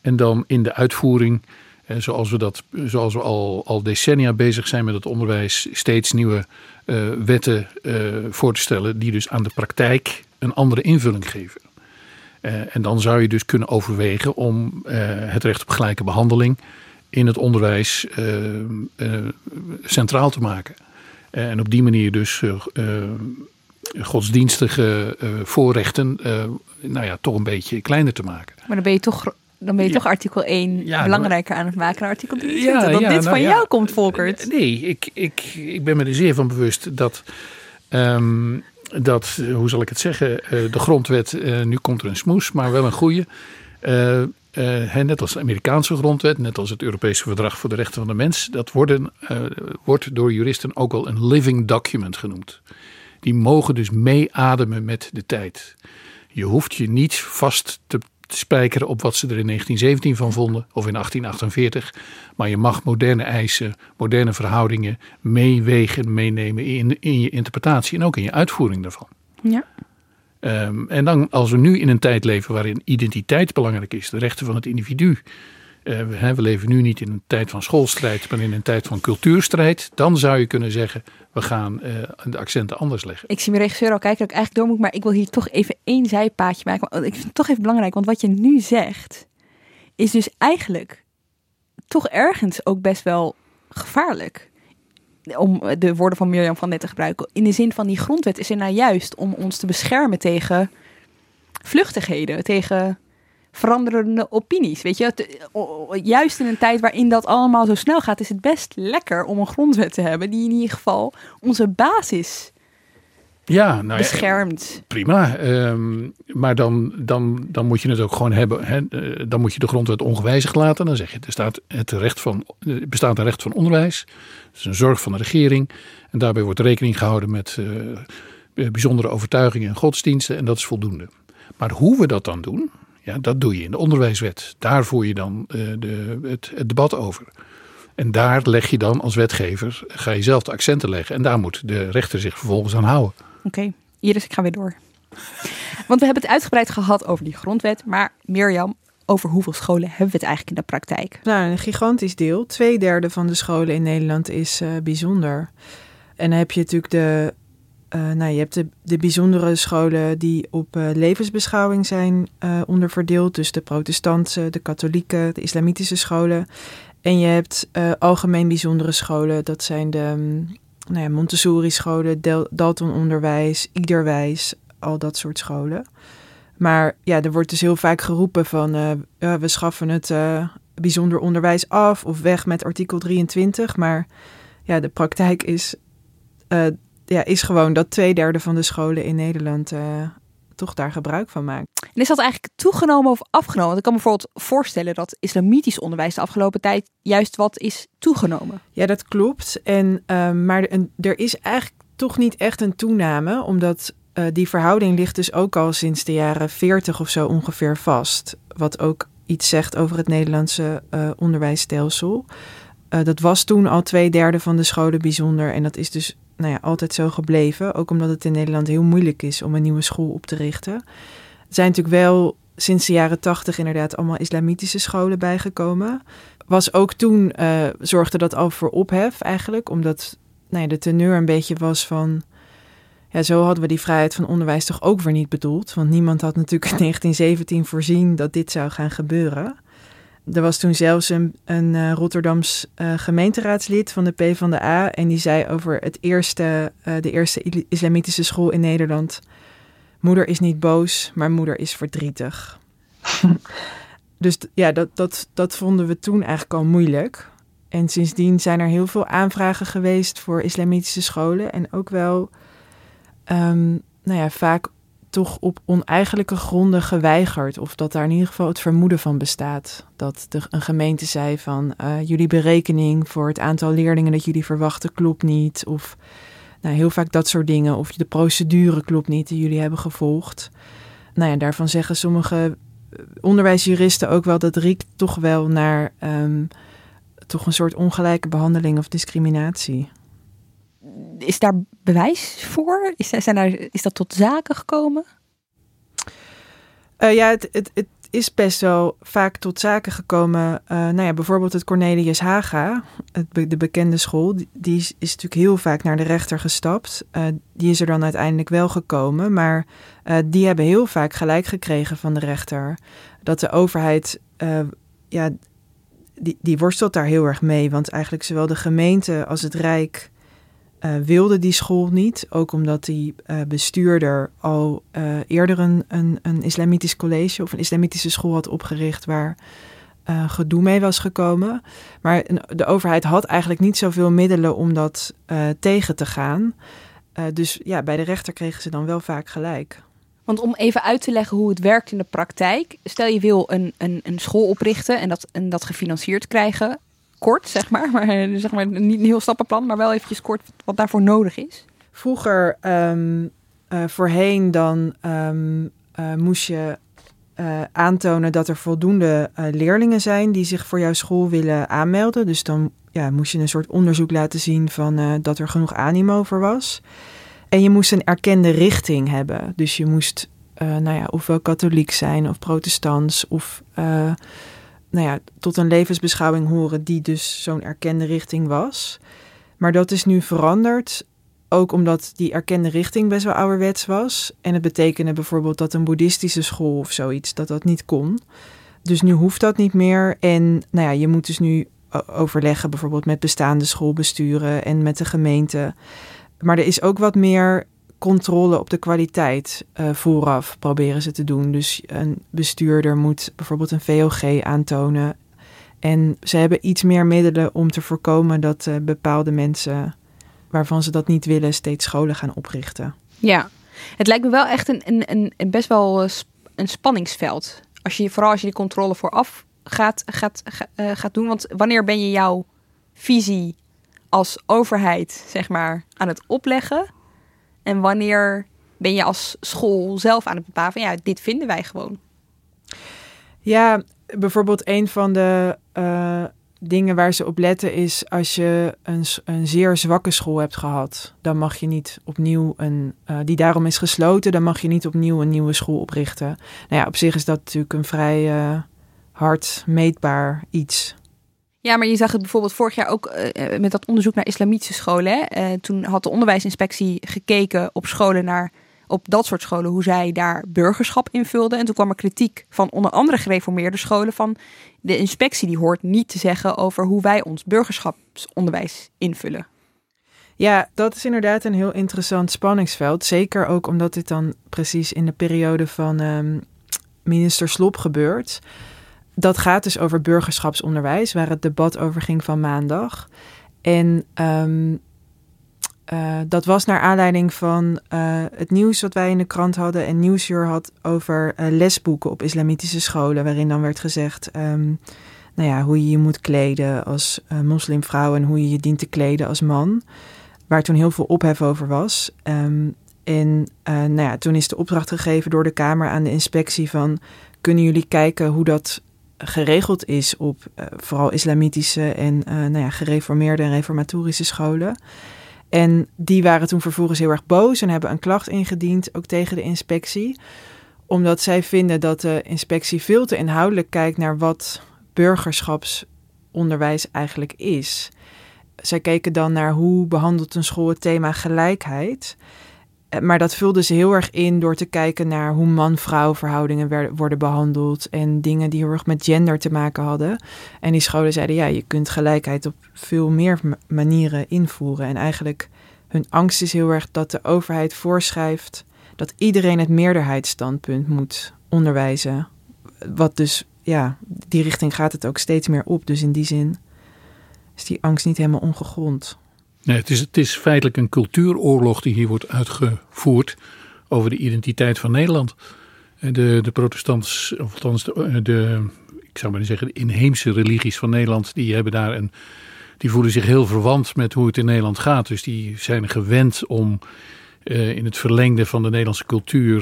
S3: en dan in de uitvoering, eh, zoals we, dat, zoals we al, al decennia bezig zijn met het onderwijs, steeds nieuwe uh, wetten voor te stellen die dus aan de praktijk een andere invulling geven. En dan zou je dus kunnen overwegen om het recht op gelijke behandeling in het onderwijs centraal te maken. en op die manier dus godsdienstige voorrechten nou ja, toch een beetje kleiner te maken.
S1: Maar dan ben je toch dan ben je toch artikel 1 belangrijker aan het maken dan artikel 3. Ja, dat dit nou van jou komt, Volkert.
S3: Nee, ik, ik, ik ben me er zeer van bewust dat, um, dat hoe zal ik het zeggen, de grondwet, uh, nu komt er een smoes, maar wel een goede. Uh, net als de Amerikaanse grondwet, net als het Europese Verdrag voor de Rechten van de Mens, dat worden, wordt door juristen ook wel een living document genoemd. Die mogen dus meeademen met de tijd. Je hoeft je niet vast te spijkeren op wat ze er in 1917 van vonden of in 1848. Maar je mag moderne eisen, moderne verhoudingen meewegen, meenemen in, in je interpretatie en ook in je uitvoering daarvan.
S1: Ja.
S3: Um, en dan, als we nu in een tijd leven waarin identiteit belangrijk is, de rechten van het individu. Uh, we, leven nu niet in een tijd van schoolstrijd, maar in een tijd van cultuurstrijd. Dan zou je kunnen zeggen, we gaan uh, de accenten anders leggen.
S1: Ik zie mijn regisseur al kijken dat ik eigenlijk door moet, maar ik wil hier toch even één zijpaadje maken. Want ik vind het toch even belangrijk, want wat je nu zegt, is dus eigenlijk toch ergens ook best wel gevaarlijk. Om de woorden van Mirjam van net te gebruiken. In de zin van die grondwet is er nou juist om ons te beschermen tegen vluchtigheden, tegen veranderende opinies. Weet je, juist in een tijd waarin dat allemaal zo snel gaat, is het best lekker om een grondwet te hebben die in ieder geval onze basis
S3: ja, nou
S1: beschermt.
S3: prima, um, maar dan, dan, dan moet je het ook gewoon hebben. Hè? Eh, dan moet je de grondwet ongewijzigd laten. Dan zeg je, er, staat het recht van, er bestaat een recht van onderwijs. Dat is een zorg van de regering. En daarbij wordt rekening gehouden met uh, bijzondere overtuigingen en godsdiensten. En dat is voldoende. Maar hoe we dat dan doen, ja, dat doe je in de onderwijswet. Daar voer je dan uh, de, het, het, debat over. En daar leg je dan als wetgever, ga je zelf de accenten leggen. En daar moet de rechter zich vervolgens aan houden.
S1: Oké. Iris, ik ga weer door. Want we hebben het uitgebreid gehad over die grondwet. Maar Mirjam, over hoeveel scholen hebben we het eigenlijk in de praktijk?
S2: Nou, een gigantisch deel. Tweederde van de scholen in Nederland is uh, bijzonder. En dan heb je natuurlijk de uh, nou, je hebt de, de bijzondere scholen die op uh, levensbeschouwing zijn onderverdeeld. Dus de protestantse, de katholieke, de islamitische scholen. En je hebt algemeen bijzondere scholen. Dat zijn de um, nou ja, Montessori-scholen, Dalton-onderwijs, Iederwijs, al dat soort scholen. Maar ja, er wordt dus heel vaak geroepen van ja, we schaffen het bijzonder onderwijs af of weg met artikel 23. Maar ja, de praktijk is ja, is gewoon dat twee derde van de scholen in Nederland toch daar gebruik van maakt.
S1: En is dat eigenlijk toegenomen of afgenomen? Want ik kan me bijvoorbeeld voorstellen dat islamitisch onderwijs de afgelopen tijd juist wat is toegenomen.
S2: Ja, dat klopt. En, uh, maar een, er is eigenlijk toch niet echt een toename, omdat uh, die verhouding ligt dus ook al sinds de jaren 40 of zo ongeveer vast. Wat ook iets zegt over het Nederlandse onderwijsstelsel. dat was toen al twee derde van de scholen bijzonder. En dat is dus nou ja, altijd zo gebleven. Ook omdat het in Nederland heel moeilijk is om een nieuwe school op te richten. Er zijn natuurlijk wel sinds de jaren tachtig inderdaad allemaal islamitische scholen bijgekomen. Was ook toen, uh, zorgde dat al voor ophef eigenlijk. Omdat nou ja, de teneur een beetje was van... Ja, zo hadden we die vrijheid van onderwijs toch ook weer niet bedoeld. Want niemand had natuurlijk in 1917 voorzien dat dit zou gaan gebeuren. Er was toen zelfs een, een uh, Rotterdams uh, gemeenteraadslid van de PvdA. En die zei over het eerste, uh, de eerste islamitische school in Nederland. Moeder is niet boos, maar moeder is verdrietig. dus ja, dat, dat, dat vonden we toen eigenlijk al moeilijk. En sindsdien zijn er heel veel aanvragen geweest voor islamitische scholen. En ook wel, um, nou ja, vaak toch op oneigenlijke gronden geweigerd. Of dat daar in ieder geval het vermoeden van bestaat. Dat de, een gemeente zei van uh, jullie berekening voor het aantal leerlingen dat jullie verwachten klopt niet. Of nou, heel vaak dat soort dingen. Of de procedure klopt niet die jullie hebben gevolgd. Nou ja, daarvan zeggen sommige onderwijsjuristen ook wel dat riekt toch wel naar ehm, toch een soort ongelijke behandeling of discriminatie.
S1: Is daar bewijs voor? Is, zijn er, is dat tot zaken gekomen?
S2: Uh, ja, het, het, het is best wel vaak tot zaken gekomen. Uh, nou ja, bijvoorbeeld het Cornelius Haga, het, de bekende school, die, is, is, natuurlijk heel vaak naar de rechter gestapt. Uh, die is er dan uiteindelijk wel gekomen, maar die hebben heel vaak gelijk gekregen van de rechter. Dat de overheid, ja, die, die worstelt daar heel erg mee. Want eigenlijk zowel de gemeente als het Rijk uh, wilde die school niet. Ook omdat die uh, bestuurder al uh, eerder een, een, een, islamitisch college of een islamitische school had opgericht waar gedoe mee was gekomen. Maar de overheid had eigenlijk niet zoveel middelen om dat tegen te gaan. dus ja, bij de rechter kregen ze dan wel vaak gelijk.
S1: Want om even uit te leggen hoe het werkt in de praktijk. Stel je wil een, een, een school oprichten en dat, en dat gefinancierd krijgen kort, zeg maar. maar zeg maar niet een heel stappenplan, maar wel eventjes kort wat daarvoor nodig is.
S2: Vroeger, um, uh, voorheen, dan um, uh, moest je uh, aantonen dat er voldoende leerlingen zijn die zich voor jouw school willen aanmelden. Dus dan ja, moest je een soort onderzoek laten zien van dat er genoeg animo voor was. En je moest een erkende richting hebben. Dus je moest, nou ja, ofwel katholiek zijn of protestants of nou ja, tot een levensbeschouwing horen die dus zo'n erkende richting was. Maar dat is nu veranderd, ook omdat die erkende richting best wel ouderwets was. En het betekende bijvoorbeeld dat een boeddhistische school of zoiets, dat dat niet kon. Dus nu hoeft dat niet meer. En nou ja, je moet dus nu overleggen bijvoorbeeld met bestaande schoolbesturen en met de gemeente. Maar er is ook wat meer controle op de kwaliteit uh, vooraf proberen ze te doen. Dus een bestuurder moet bijvoorbeeld een VOG aantonen. En ze hebben iets meer middelen om te voorkomen dat uh, bepaalde mensen waarvan ze dat niet willen, steeds scholen gaan oprichten.
S1: Ja, het lijkt me wel echt een, een, een best wel eh, een spanningsveld. Als je, vooral als je die controle vooraf gaat, gaat, gaat doen. Want wanneer ben je jouw visie als overheid, zeg maar, aan het opleggen? En wanneer ben je als school zelf aan het bepalen van ja, dit vinden wij gewoon?
S2: Ja, bijvoorbeeld een van de uh, dingen waar ze op letten is als je een, een zeer zwakke school hebt gehad, dan mag je niet opnieuw een, uh, die daarom is gesloten, dan mag je niet opnieuw een nieuwe school oprichten. Nou ja, op zich is dat natuurlijk een vrij uh, hard meetbaar iets.
S1: Ja, maar je zag het bijvoorbeeld vorig jaar ook uh, met dat onderzoek naar islamitische scholen. Hè? Uh, toen had de onderwijsinspectie gekeken op scholen naar op dat soort scholen hoe zij daar burgerschap invulden. En toen kwam er kritiek van onder andere gereformeerde scholen van de inspectie die hoort niet te zeggen over hoe wij ons burgerschapsonderwijs invullen.
S2: Ja, dat is inderdaad een heel interessant spanningsveld. Zeker ook omdat dit dan precies in de periode van um, minister Slop gebeurt dat gaat dus over burgerschapsonderwijs, waar het debat over ging van maandag. En um, uh, dat was naar aanleiding van uh, het nieuws wat wij in de krant hadden. En Nieuwsuur had over uh, lesboeken op islamitische scholen, waarin dan werd gezegd. Um, nou ja, hoe je je moet kleden als moslimvrouw en hoe je je dient te kleden als man. Waar toen heel veel ophef over was. Um, en nou ja, toen is de opdracht gegeven door de Kamer aan de inspectie van... kunnen jullie kijken hoe dat geregeld is op uh, vooral islamitische en uh, nou ja, gereformeerde en reformatorische scholen. En die waren toen vervolgens heel erg boos en hebben een klacht ingediend, ook tegen de inspectie. Omdat zij vinden dat de inspectie veel te inhoudelijk kijkt naar wat burgerschapsonderwijs eigenlijk is. Zij keken dan naar hoe behandelt een school het thema gelijkheid. Eh, maar dat vulde ze heel erg in door te kijken naar hoe man-vrouw verhoudingen worden behandeld. En dingen die heel erg met gender te maken hadden. En die scholen zeiden, ja, je kunt gelijkheid op veel meer manieren invoeren. En eigenlijk hun angst is heel erg dat de overheid voorschrijft dat iedereen het meerderheidsstandpunt moet onderwijzen. Wat dus, ja, die richting gaat het ook steeds meer op. Dus in die zin is die angst niet helemaal ongegrond.
S3: Nee, het is, het is feitelijk een cultuuroorlog die hier wordt uitgevoerd over de identiteit van Nederland. De, de protestants, of althans de, de, ik zou maar zeggen, de inheemse religies van Nederland, die hebben daar een, die voelen zich heel verwant met hoe het in Nederland gaat. Dus die zijn gewend om in het verlengde van de Nederlandse cultuur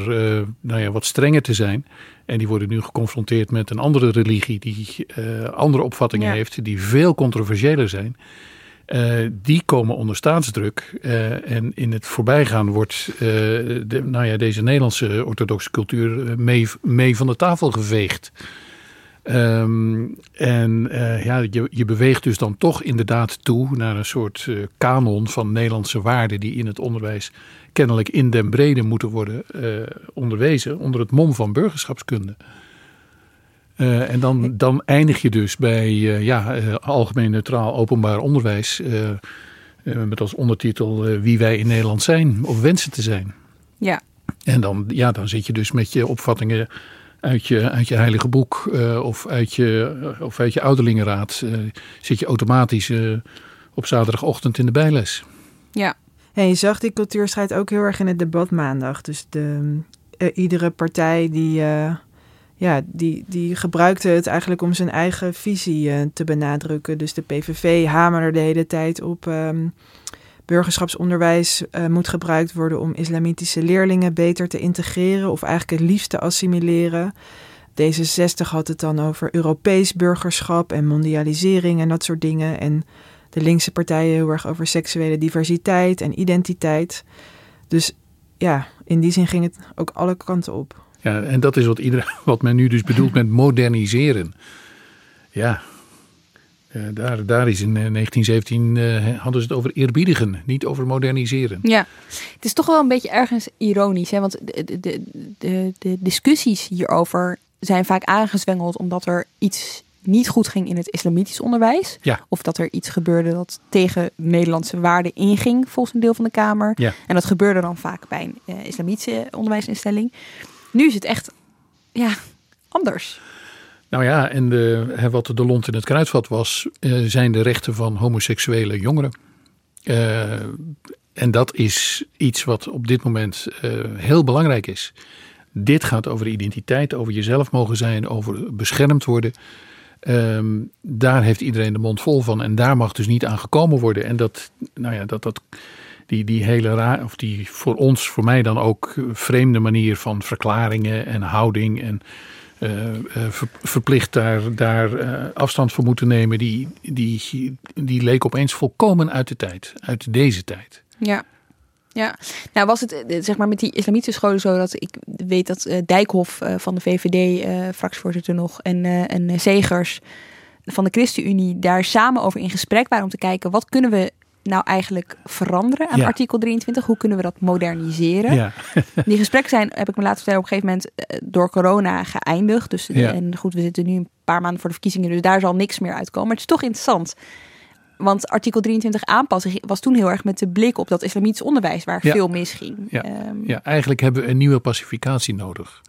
S3: nou ja, wat strenger te zijn. En die worden nu geconfronteerd met een andere religie die andere opvattingen heeft, die veel controversiëler zijn. Uh, die komen onder staatsdruk. Uh, en in het voorbijgaan wordt de, nou ja, deze Nederlandse orthodoxe cultuur mee, mee van de tafel geveegd. Um, en ja, je, je beweegt dus dan toch inderdaad toe naar een soort kanon van Nederlandse waarden die in het onderwijs kennelijk in den brede moeten worden onderwezen onder het mom van burgerschapskunde. Uh, en dan, dan eindig je dus bij uh, ja, uh, algemeen neutraal openbaar onderwijs. met als ondertitel Wie wij in Nederland zijn of wensen te zijn.
S1: Ja.
S3: En dan, ja, dan zit je dus met je opvattingen uit je, uit je heilige boek of, uit je, of uit je ouderlingenraad. zit je automatisch op zaterdagochtend in de bijles.
S1: Ja.
S2: En je zag die cultuurstrijd ook heel erg in het debat maandag. Dus de, iedere partij die ja, die, die gebruikte het eigenlijk om zijn eigen visie uh, te benadrukken. Dus de PVV hamerde de hele tijd op um, burgerschapsonderwijs uh, moet gebruikt worden om islamitische leerlingen beter te integreren of eigenlijk het liefst te assimileren. D66 had het dan over Europees burgerschap en mondialisering en dat soort dingen. En de linkse partijen heel erg over seksuele diversiteit en identiteit. Dus ja, in die zin ging het ook alle kanten op.
S3: Ja, en dat is wat, iedereen, wat men nu dus bedoelt met moderniseren. Ja, uh, daar, daar is in 1917 uh, eh, hadden ze het over eerbiedigen, niet over moderniseren.
S1: Ja, het is toch wel een beetje ergens ironisch, hè? want de, de, de, de discussies hierover zijn vaak aangezwengeld omdat er iets niet goed ging in het islamitisch onderwijs.
S3: Ja.
S1: Of dat er iets gebeurde dat tegen Nederlandse waarden inging, volgens een deel van de Kamer.
S3: Ja.
S1: En dat gebeurde dan vaak bij een uh, islamitische onderwijsinstelling. Nu is het echt ja, anders.
S3: Nou ja, en de, wat de lont in het kruidvat was, uh, zijn de rechten van homoseksuele jongeren. Uh, en dat is iets wat op dit moment uh, heel belangrijk is. Dit gaat over identiteit, over jezelf mogen zijn, over beschermd worden. Um, daar heeft iedereen de mond vol van en daar mag dus niet aan gekomen worden. En dat, nou ja, dat, dat die, die hele raar, of die voor ons, voor mij dan ook vreemde manier van verklaringen en houding en uh, ver, verplicht daar, daar uh, afstand voor moeten nemen, die, die, die leek opeens volkomen uit de tijd, uit deze tijd.
S1: Ja. Ja, nou was het zeg maar met die islamitische scholen zo dat ik weet dat Dijkhoff van de VVD, fractievoorzitter nog, en, en Zegers van de ChristenUnie daar samen over in gesprek waren om te kijken wat kunnen we nou eigenlijk veranderen aan
S3: Ja.
S1: artikel 23? Hoe kunnen we dat moderniseren?
S3: Ja,
S1: Die gesprekken zijn, heb ik me laten vertellen, op een gegeven moment eh, door corona geëindigd. Dus
S3: Ja.
S1: en goed, we zitten nu een paar maanden voor de verkiezingen, dus daar zal niks meer uitkomen. Maar het is toch interessant. Want artikel 23 aanpassen was toen heel erg met de blik op dat islamitisch onderwijs waar veel misging. Ehm,
S3: ja, eigenlijk hebben we een nieuwe pacificatie nodig.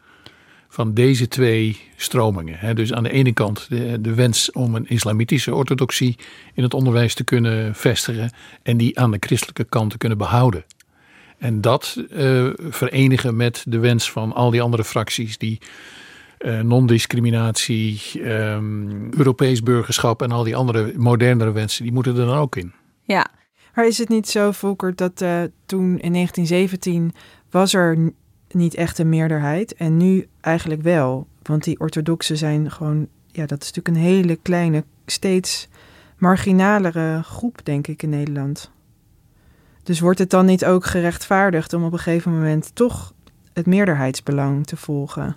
S3: Van deze twee stromingen. Dus aan de ene kant de, wens om een islamitische orthodoxie in het onderwijs te kunnen vestigen. En die aan de christelijke kant te kunnen behouden. En dat eh, verenigen met de wens van al die andere fracties die eh, non-discriminatie, ehm, Europees burgerschap en al die andere modernere wensen, die moeten er dan ook in.
S1: ja.
S2: Maar is het niet zo, Volker, dat eh, toen in 1917 was er niet echt een meerderheid en nu eigenlijk wel? Want die orthodoxen zijn gewoon, ja, dat is natuurlijk een hele kleine, steeds marginalere groep, denk ik, in Nederland. Dus wordt het dan niet ook gerechtvaardigd om op een gegeven moment toch het meerderheidsbelang te volgen?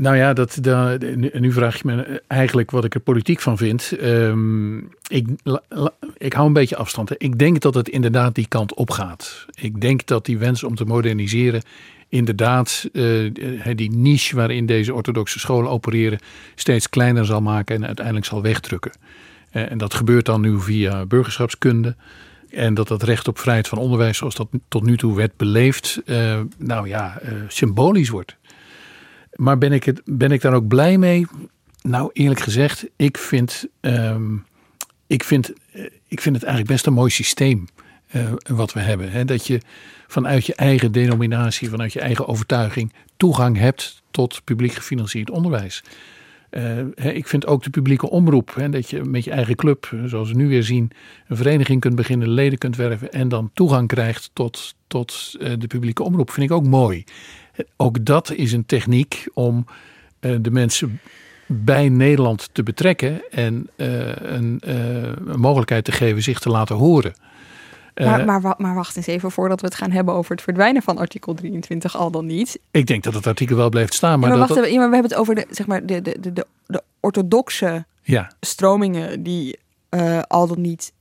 S3: Nou ja, dat, dat, nu, vraag je me eigenlijk wat ik er politiek van vind. Ehm, ik, ik hou een beetje afstand. Ik denk dat het inderdaad die kant op gaat. Ik denk dat die wens om te moderniseren inderdaad eh, die niche waarin deze orthodoxe scholen opereren steeds kleiner zal maken en uiteindelijk zal wegdrukken. Eh, en dat gebeurt dan nu via burgerschapskunde. En dat dat recht op vrijheid van onderwijs, zoals dat tot nu toe werd beleefd, eh, nou ja, eh, symbolisch wordt. Maar ben ik, het, ben ik daar ook blij mee? Nou, eerlijk gezegd, ik vind, ehm, ik vind, eh, ik vind het eigenlijk best een mooi systeem eh, wat we hebben. Hè? Dat je vanuit je eigen denominatie, vanuit je eigen overtuiging, toegang hebt tot publiek gefinancierd onderwijs. Uh, ik vind ook de publieke omroep, hè, dat je met je eigen club, zoals we nu weer zien, een vereniging kunt beginnen, leden kunt werven en dan toegang krijgt tot, tot de publieke omroep, vind ik ook mooi. Ook dat is een techniek om uh, de mensen bij Nederland te betrekken en een, een mogelijkheid te geven zich te laten horen.
S1: Maar, maar, maar, wacht eens even voordat we het gaan hebben over het verdwijnen van artikel 23 al dan niet.
S3: Ik denk dat het artikel wel blijft staan. Maar,
S1: ja, maar,
S3: dat,
S1: wacht, ja, maar we hebben het over de, zeg maar, de, de, de, de orthodoxe
S3: ja.
S1: stromingen die uh, al dan niet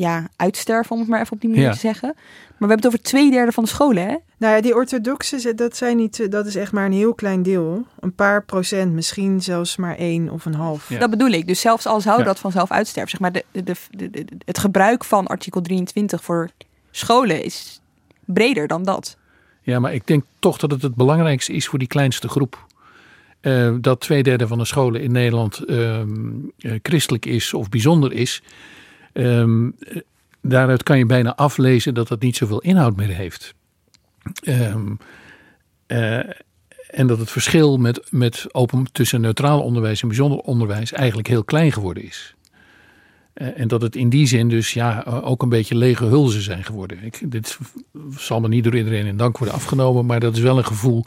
S1: ja, uitsterven, om het maar even op die manier
S3: Ja.
S1: te zeggen. Maar we hebben het over twee derde van de scholen, hè?
S2: Nou ja, die orthodoxe, dat, zijn niet, dat is echt maar een heel klein deel. Een paar procent, misschien zelfs maar één of een half.
S3: Ja.
S1: Dat bedoel ik. Dus zelfs al zou
S3: Ja.
S1: dat vanzelf uitsterven, zeg maar, de, de, de, de- de- het gebruik van artikel 23 voor scholen is breder dan dat.
S3: Ja, maar ik denk toch dat het het belangrijkste is voor die kleinste groep. Eh, dat twee derde van de scholen in Nederland ehm, eh, christelijk is of bijzonder is. Ehm, eh, daaruit kan je bijna aflezen dat dat niet zoveel inhoud meer heeft. Ehm, eh, en dat het verschil met, met open, tussen neutraal onderwijs en bijzonder onderwijs eigenlijk heel klein geworden is. Eh, en dat het in die zin dus ja, ook een beetje lege hulzen zijn geworden. Ik, dit zal me niet door iedereen in dank worden afgenomen, maar dat is wel een gevoel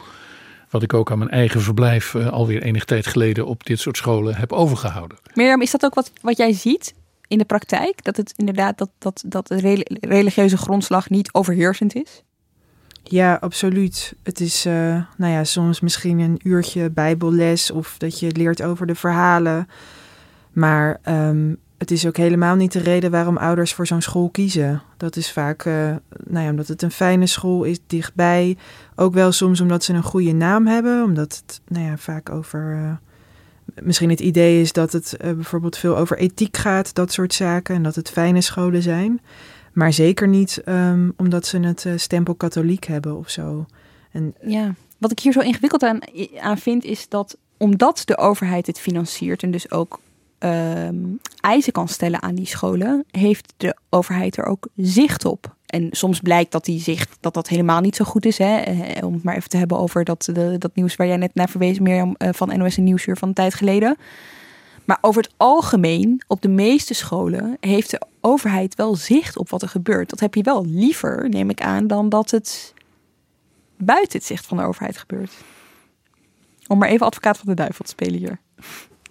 S3: wat ik ook aan mijn eigen verblijf eh, alweer enige tijd geleden op dit soort scholen heb overgehouden.
S1: Mirjam, is dat ook wat, wat jij ziet in de praktijk? Dat het inderdaad dat, dat, dat de reli- religieuze grondslag niet overheersend is?
S2: Ja, absoluut. Het is, eh, nou ja, soms misschien een uurtje bijbelles of dat je leert over de verhalen. Maar ehm, het is ook helemaal niet de reden waarom ouders voor zo'n school kiezen. Dat is vaak, eh, nou ja, omdat het een fijne school is, dichtbij. Ook wel soms omdat ze een goede naam hebben, omdat het, nou ja, vaak over... eh, misschien het idee is dat het eh, bijvoorbeeld veel over ethiek gaat, dat soort zaken. En dat het fijne scholen zijn. Maar zeker niet ehm, omdat ze het eh, stempel katholiek hebben of zo. En
S1: Ja, wat ik hier zo ingewikkeld aan, aan vind, is dat omdat de overheid het financiert en dus ook ehm, eisen kan stellen aan die scholen, heeft de overheid er ook zicht op. En soms blijkt dat die zicht dat dat helemaal niet zo goed is. Hè? Eh, Om het maar even te hebben over dat, de, dat nieuws waar jij net naar verwees, Mirjam, eh, van NOS en Nieuwsuur van een tijd geleden. Maar over het algemeen, op de meeste scholen, heeft de overheid wel zicht op wat er gebeurt. Dat heb je wel liever, neem ik aan, dan dat het buiten het zicht van de overheid gebeurt. Om maar even advocaat van de duivel te spelen hier.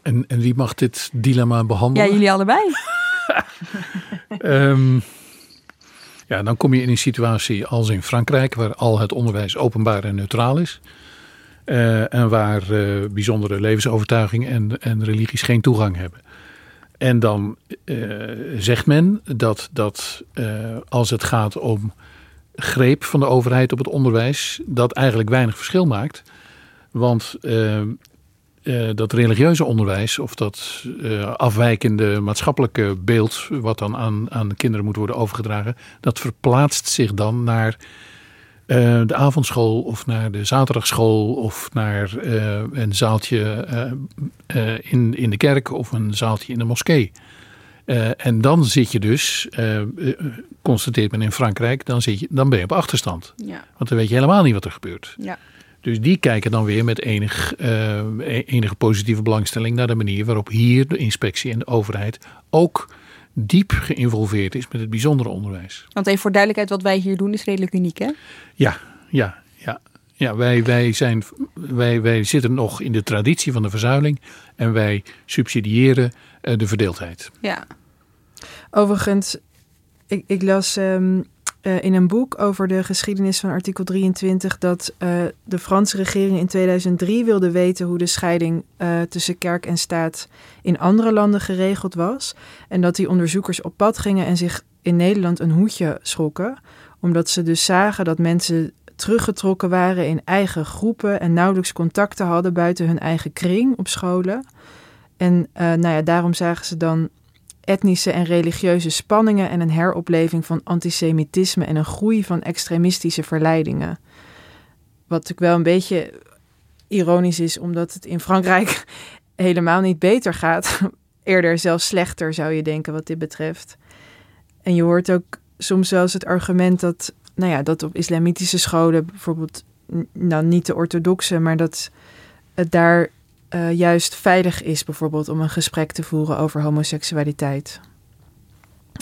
S3: En, en wie mag dit dilemma
S1: Ja,
S3: behandelen?
S1: jullie allebei.
S3: Ehm, ja, dan kom je in een situatie als in Frankrijk, waar al het onderwijs openbaar en neutraal is. Eh, en waar eh, bijzondere levensovertuiging en, en religies geen toegang hebben. En dan eh, zegt men dat, dat als het gaat om greep van de overheid op het onderwijs, dat eigenlijk weinig verschil maakt. Want eh, dat religieuze onderwijs of dat eh, afwijkende maatschappelijke beeld, wat dan aan, aan de kinderen moet worden overgedragen, dat verplaatst zich dan naar eh, de avondschool of naar de zaterdagschool of naar een zaaltje in, in de kerk of een zaaltje in de moskee. En dan zit je dus, constateert men in Frankrijk, dan, zit je, dan ben je op achterstand.
S1: Ja.
S3: Want dan weet je helemaal niet wat er gebeurt.
S1: Ja.
S3: Dus die kijken dan weer met enig, eh, e- enige positieve belangstelling naar de manier waarop hier de inspectie en de overheid ook diep geïnvolveerd is met het bijzondere onderwijs.
S1: Want even voor duidelijkheid, wat wij hier doen is redelijk uniek, hè?
S3: Ja, ja, ja. Ja, wij, wij, zijn, wij, wij zitten nog in de traditie van de verzuiling en wij subsidiëren eh, de verdeeldheid.
S1: Ja.
S2: Overigens, ik, ik las ehm, eh, in een boek over de geschiedenis van artikel 23 dat eh, de Franse regering in 2003 wilde weten hoe de scheiding eh, tussen kerk en staat in andere landen geregeld was. En dat die onderzoekers op pad gingen en zich in Nederland een hoedje schrokken, omdat ze dus zagen dat mensen teruggetrokken waren in eigen groepen en nauwelijks contacten hadden buiten hun eigen kring op scholen. En nou ja, daarom zagen ze dan etnische en religieuze spanningen en een heropleving van antisemitisme en een groei van extremistische verleidingen. Wat natuurlijk wel een beetje ironisch is, omdat het in Frankrijk helemaal niet beter gaat. Eerder zelfs slechter zou je denken wat dit betreft. En je hoort ook soms zelfs het argument dat, nou ja, dat op islamitische scholen, bijvoorbeeld, nou niet de orthodoxe, maar dat het daar uh, juist veilig is, bijvoorbeeld om een gesprek te voeren over homoseksualiteit.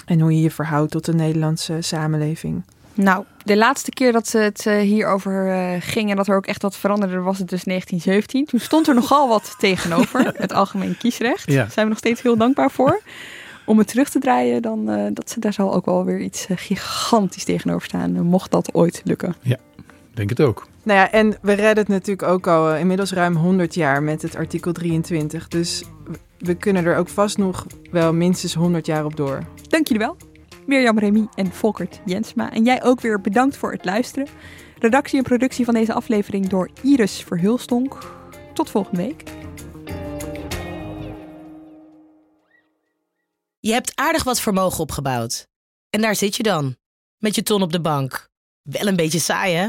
S2: En hoe je je verhoudt tot de Nederlandse samenleving.
S1: Nou, de laatste keer dat het uh, hierover uh, ging en dat er ook echt wat veranderde, was het dus 1917. Toen stond er nogal wat tegenover, het algemeen kiesrecht. Daar zijn we nog steeds heel dankbaar voor. Om het terug te draaien, dan uh, dat, daar zal ook wel weer iets gigantisch tegenover staan, mocht dat ooit lukken.
S3: Ja, denk het ook.
S2: Nou ja, en we redden het natuurlijk ook al inmiddels ruim 100 jaar met het artikel 23. Dus we kunnen er ook vast nog wel minstens 100 jaar op door.
S1: Dank jullie wel. Mirjam Remy en Volkert Jensma. En jij ook weer bedankt voor het luisteren. Redactie en productie van deze aflevering door Iris Verhulstonk. Tot volgende week.
S7: Je hebt aardig wat vermogen opgebouwd. En daar zit je dan, met je ton op de bank. Wel een beetje saai, hè?